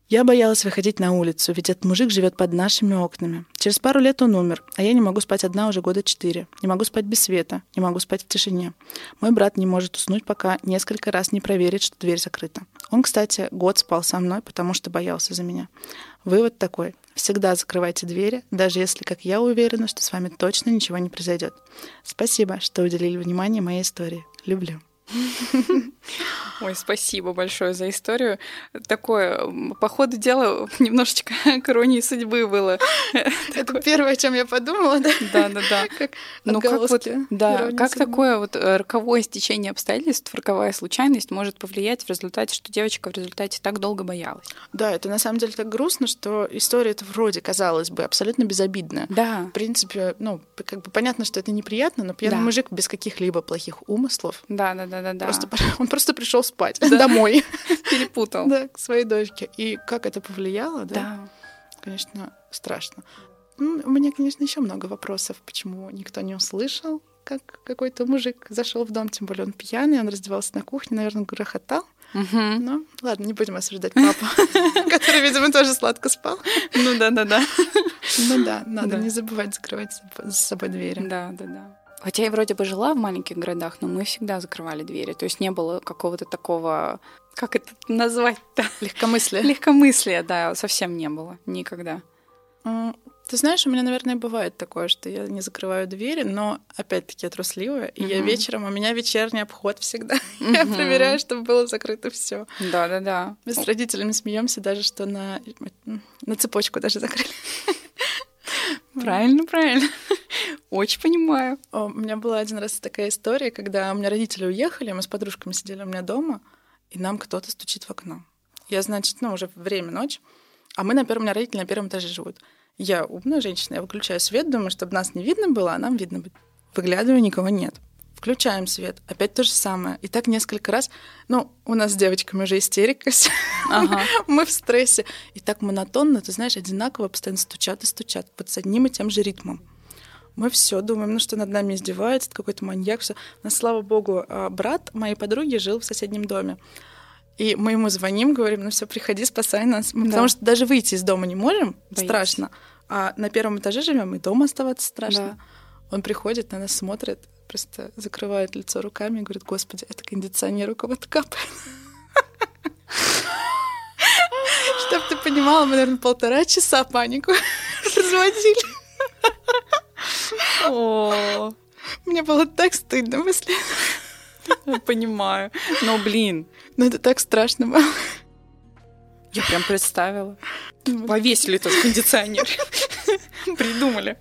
Я боялась выходить на улицу, ведь этот мужик живет под нашими окнами. Через пару лет он умер, а я не могу спать одна уже года четыре. Не могу спать без света, не могу спать в тишине. Мой брат не может уснуть, пока несколько раз не проверит, что дверь закрыта. Он, кстати, год спал со мной, потому что боялся за меня. Вывод такой. Всегда закрывайте двери, даже если, как я, уверена, что с вами точно ничего не произойдет. Спасибо, что уделили внимание моей истории. Люблю. Ой, спасибо большое за историю. Такое, по ходу дела, немножечко иронии судьбы было. Это первое, о чем я подумала, да? Да, да, да. Как Ну как вот, да, как судьбы. такое вот э, роковое стечение обстоятельств, роковая случайность может повлиять в результате, что девочка в результате так долго боялась? Да, это на самом деле так грустно, что история это вроде, казалось бы, абсолютно безобидная. Да, В принципе, ну, как бы понятно, что это неприятно, но пьяный Да. мужик без каких-либо плохих умыслов. да, да, да, да. Просто, он просто пришел спать домой. Перепутал. Да, к своей дочке. И как это повлияло, да? Да. Конечно, страшно. Ну, У меня, конечно, еще много вопросов, почему никто не услышал, как какой-то мужик зашел в дом, тем более он пьяный, он раздевался на кухне, наверное, грохотал. Мгм. Ну, ладно, не будем осуждать папу, который, видимо, тоже сладко спал. Ну да, да, да. Ну да, надо Да. не забывать закрывать за собой двери. Да, да, да. Хотя я вроде бы жила в маленьких городах, но мы всегда закрывали двери. То есть не было какого-то такого, как это назвать-то? Легкомыслие. Легкомыслия, да, совсем не было. Никогда. Ты знаешь, у меня, наверное, бывает такое, что я не закрываю двери, но опять-таки я трусливая, и я вечером, у меня вечерний обход всегда. Я Мгм. проверяю, чтобы было закрыто все. Да, да, да. Мы с родителями смеемся даже, что на, на цепочку даже закрыли. Правильно, правильно. Очень понимаю. О, У меня была один раз такая история, когда у меня родители уехали, мы с подружками сидели у меня дома, и нам кто-то стучит в окно. Я, значит, ну, уже время, ночь, а мы на первом, у меня родители на первом этаже живут. Я умная женщина, я выключаю свет, думаю, чтобы нас не видно было, а нам видно будет. Выглядываю, никого нет. Включаем свет, опять то же самое. И так несколько раз. Ну, у нас с девочками уже истерика. Ага. мы в стрессе. И так монотонно, ты знаешь, одинаково постоянно стучат и стучат, вот с одним и тем же ритмом. Мы все думаем, ну что над нами издевается, какой-то маньяк, все. Но, слава богу, а, брат моей подруги жил в соседнем доме. И мы ему звоним, говорим, ну все, приходи, спасай нас. Да. Потому что даже выйти из дома не можем, Боитесь. страшно. А на первом этаже живем, и дома оставаться страшно. Да. Он приходит, на нас смотрит, просто закрывает лицо руками и говорит, господи, это кондиционер у кого-то капает. Чтоб ты понимала, мы, наверное, полтора часа панику разводили. О, Мне было так стыдно после понимаю. Но, блин, Но это так страшно было. я прям представила. Повесили тот кондиционер. Придумали.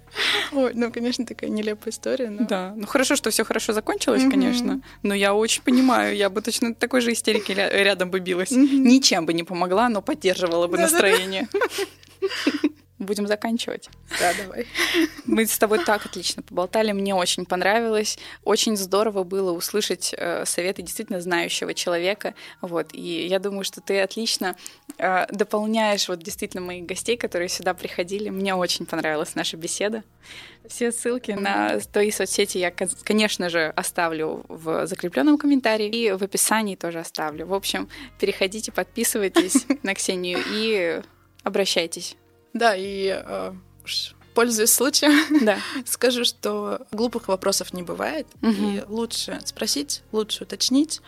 Ой, ну, конечно, такая нелепая история, но... Да, ну хорошо, что все хорошо закончилось, Мгм. конечно. Но я очень понимаю, я бы точно такой же истерики ря- рядом бы билась. Мгм. Ничем бы не помогла, но поддерживала бы настроение. Будем заканчивать. Да, давай. Мы с тобой так отлично поболтали, мне очень понравилось. Очень здорово было услышать э, советы действительно знающего человека. Вот. И я думаю, что ты отлично э, дополняешь вот действительно моих гостей, которые сюда приходили. Мне очень понравилась наша беседа. Все ссылки на твои соцсети я, кон- конечно же, оставлю в закрепленном комментарии и в описании тоже оставлю. В общем, переходите, подписывайтесь на Ксению и обращайтесь. Да, и э, пользуясь случаем, Да. скажу, что глупых вопросов не бывает. Мгм. И лучше спросить, лучше уточнить,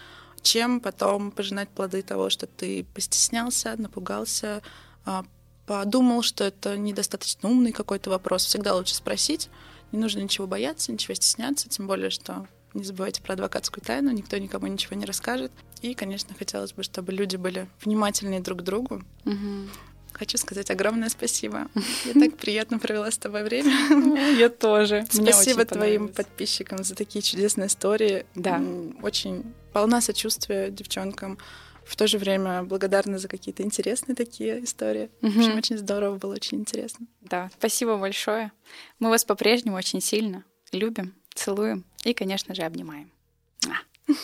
чем потом пожинать плоды того, что ты постеснялся, напугался, а, подумал, что это недостаточно умный какой-то вопрос. Всегда лучше спросить. Не нужно ничего бояться, ничего стесняться, тем более, что не забывайте про адвокатскую тайну, никто никому ничего не расскажет. И, конечно, хотелось бы, чтобы люди были внимательнее друг к другу. Мгм. Хочу сказать огромное спасибо. Я так приятно провела с тобой время. Я тоже. Спасибо твоим подписчикам за такие чудесные истории. Да. Очень полна сочувствия девчонкам. В то же время благодарна за какие-то интересные такие истории. В общем, очень здорово было, очень интересно. Да, спасибо большое. Мы вас по-прежнему очень сильно любим, целуем и, конечно же, обнимаем. Муа.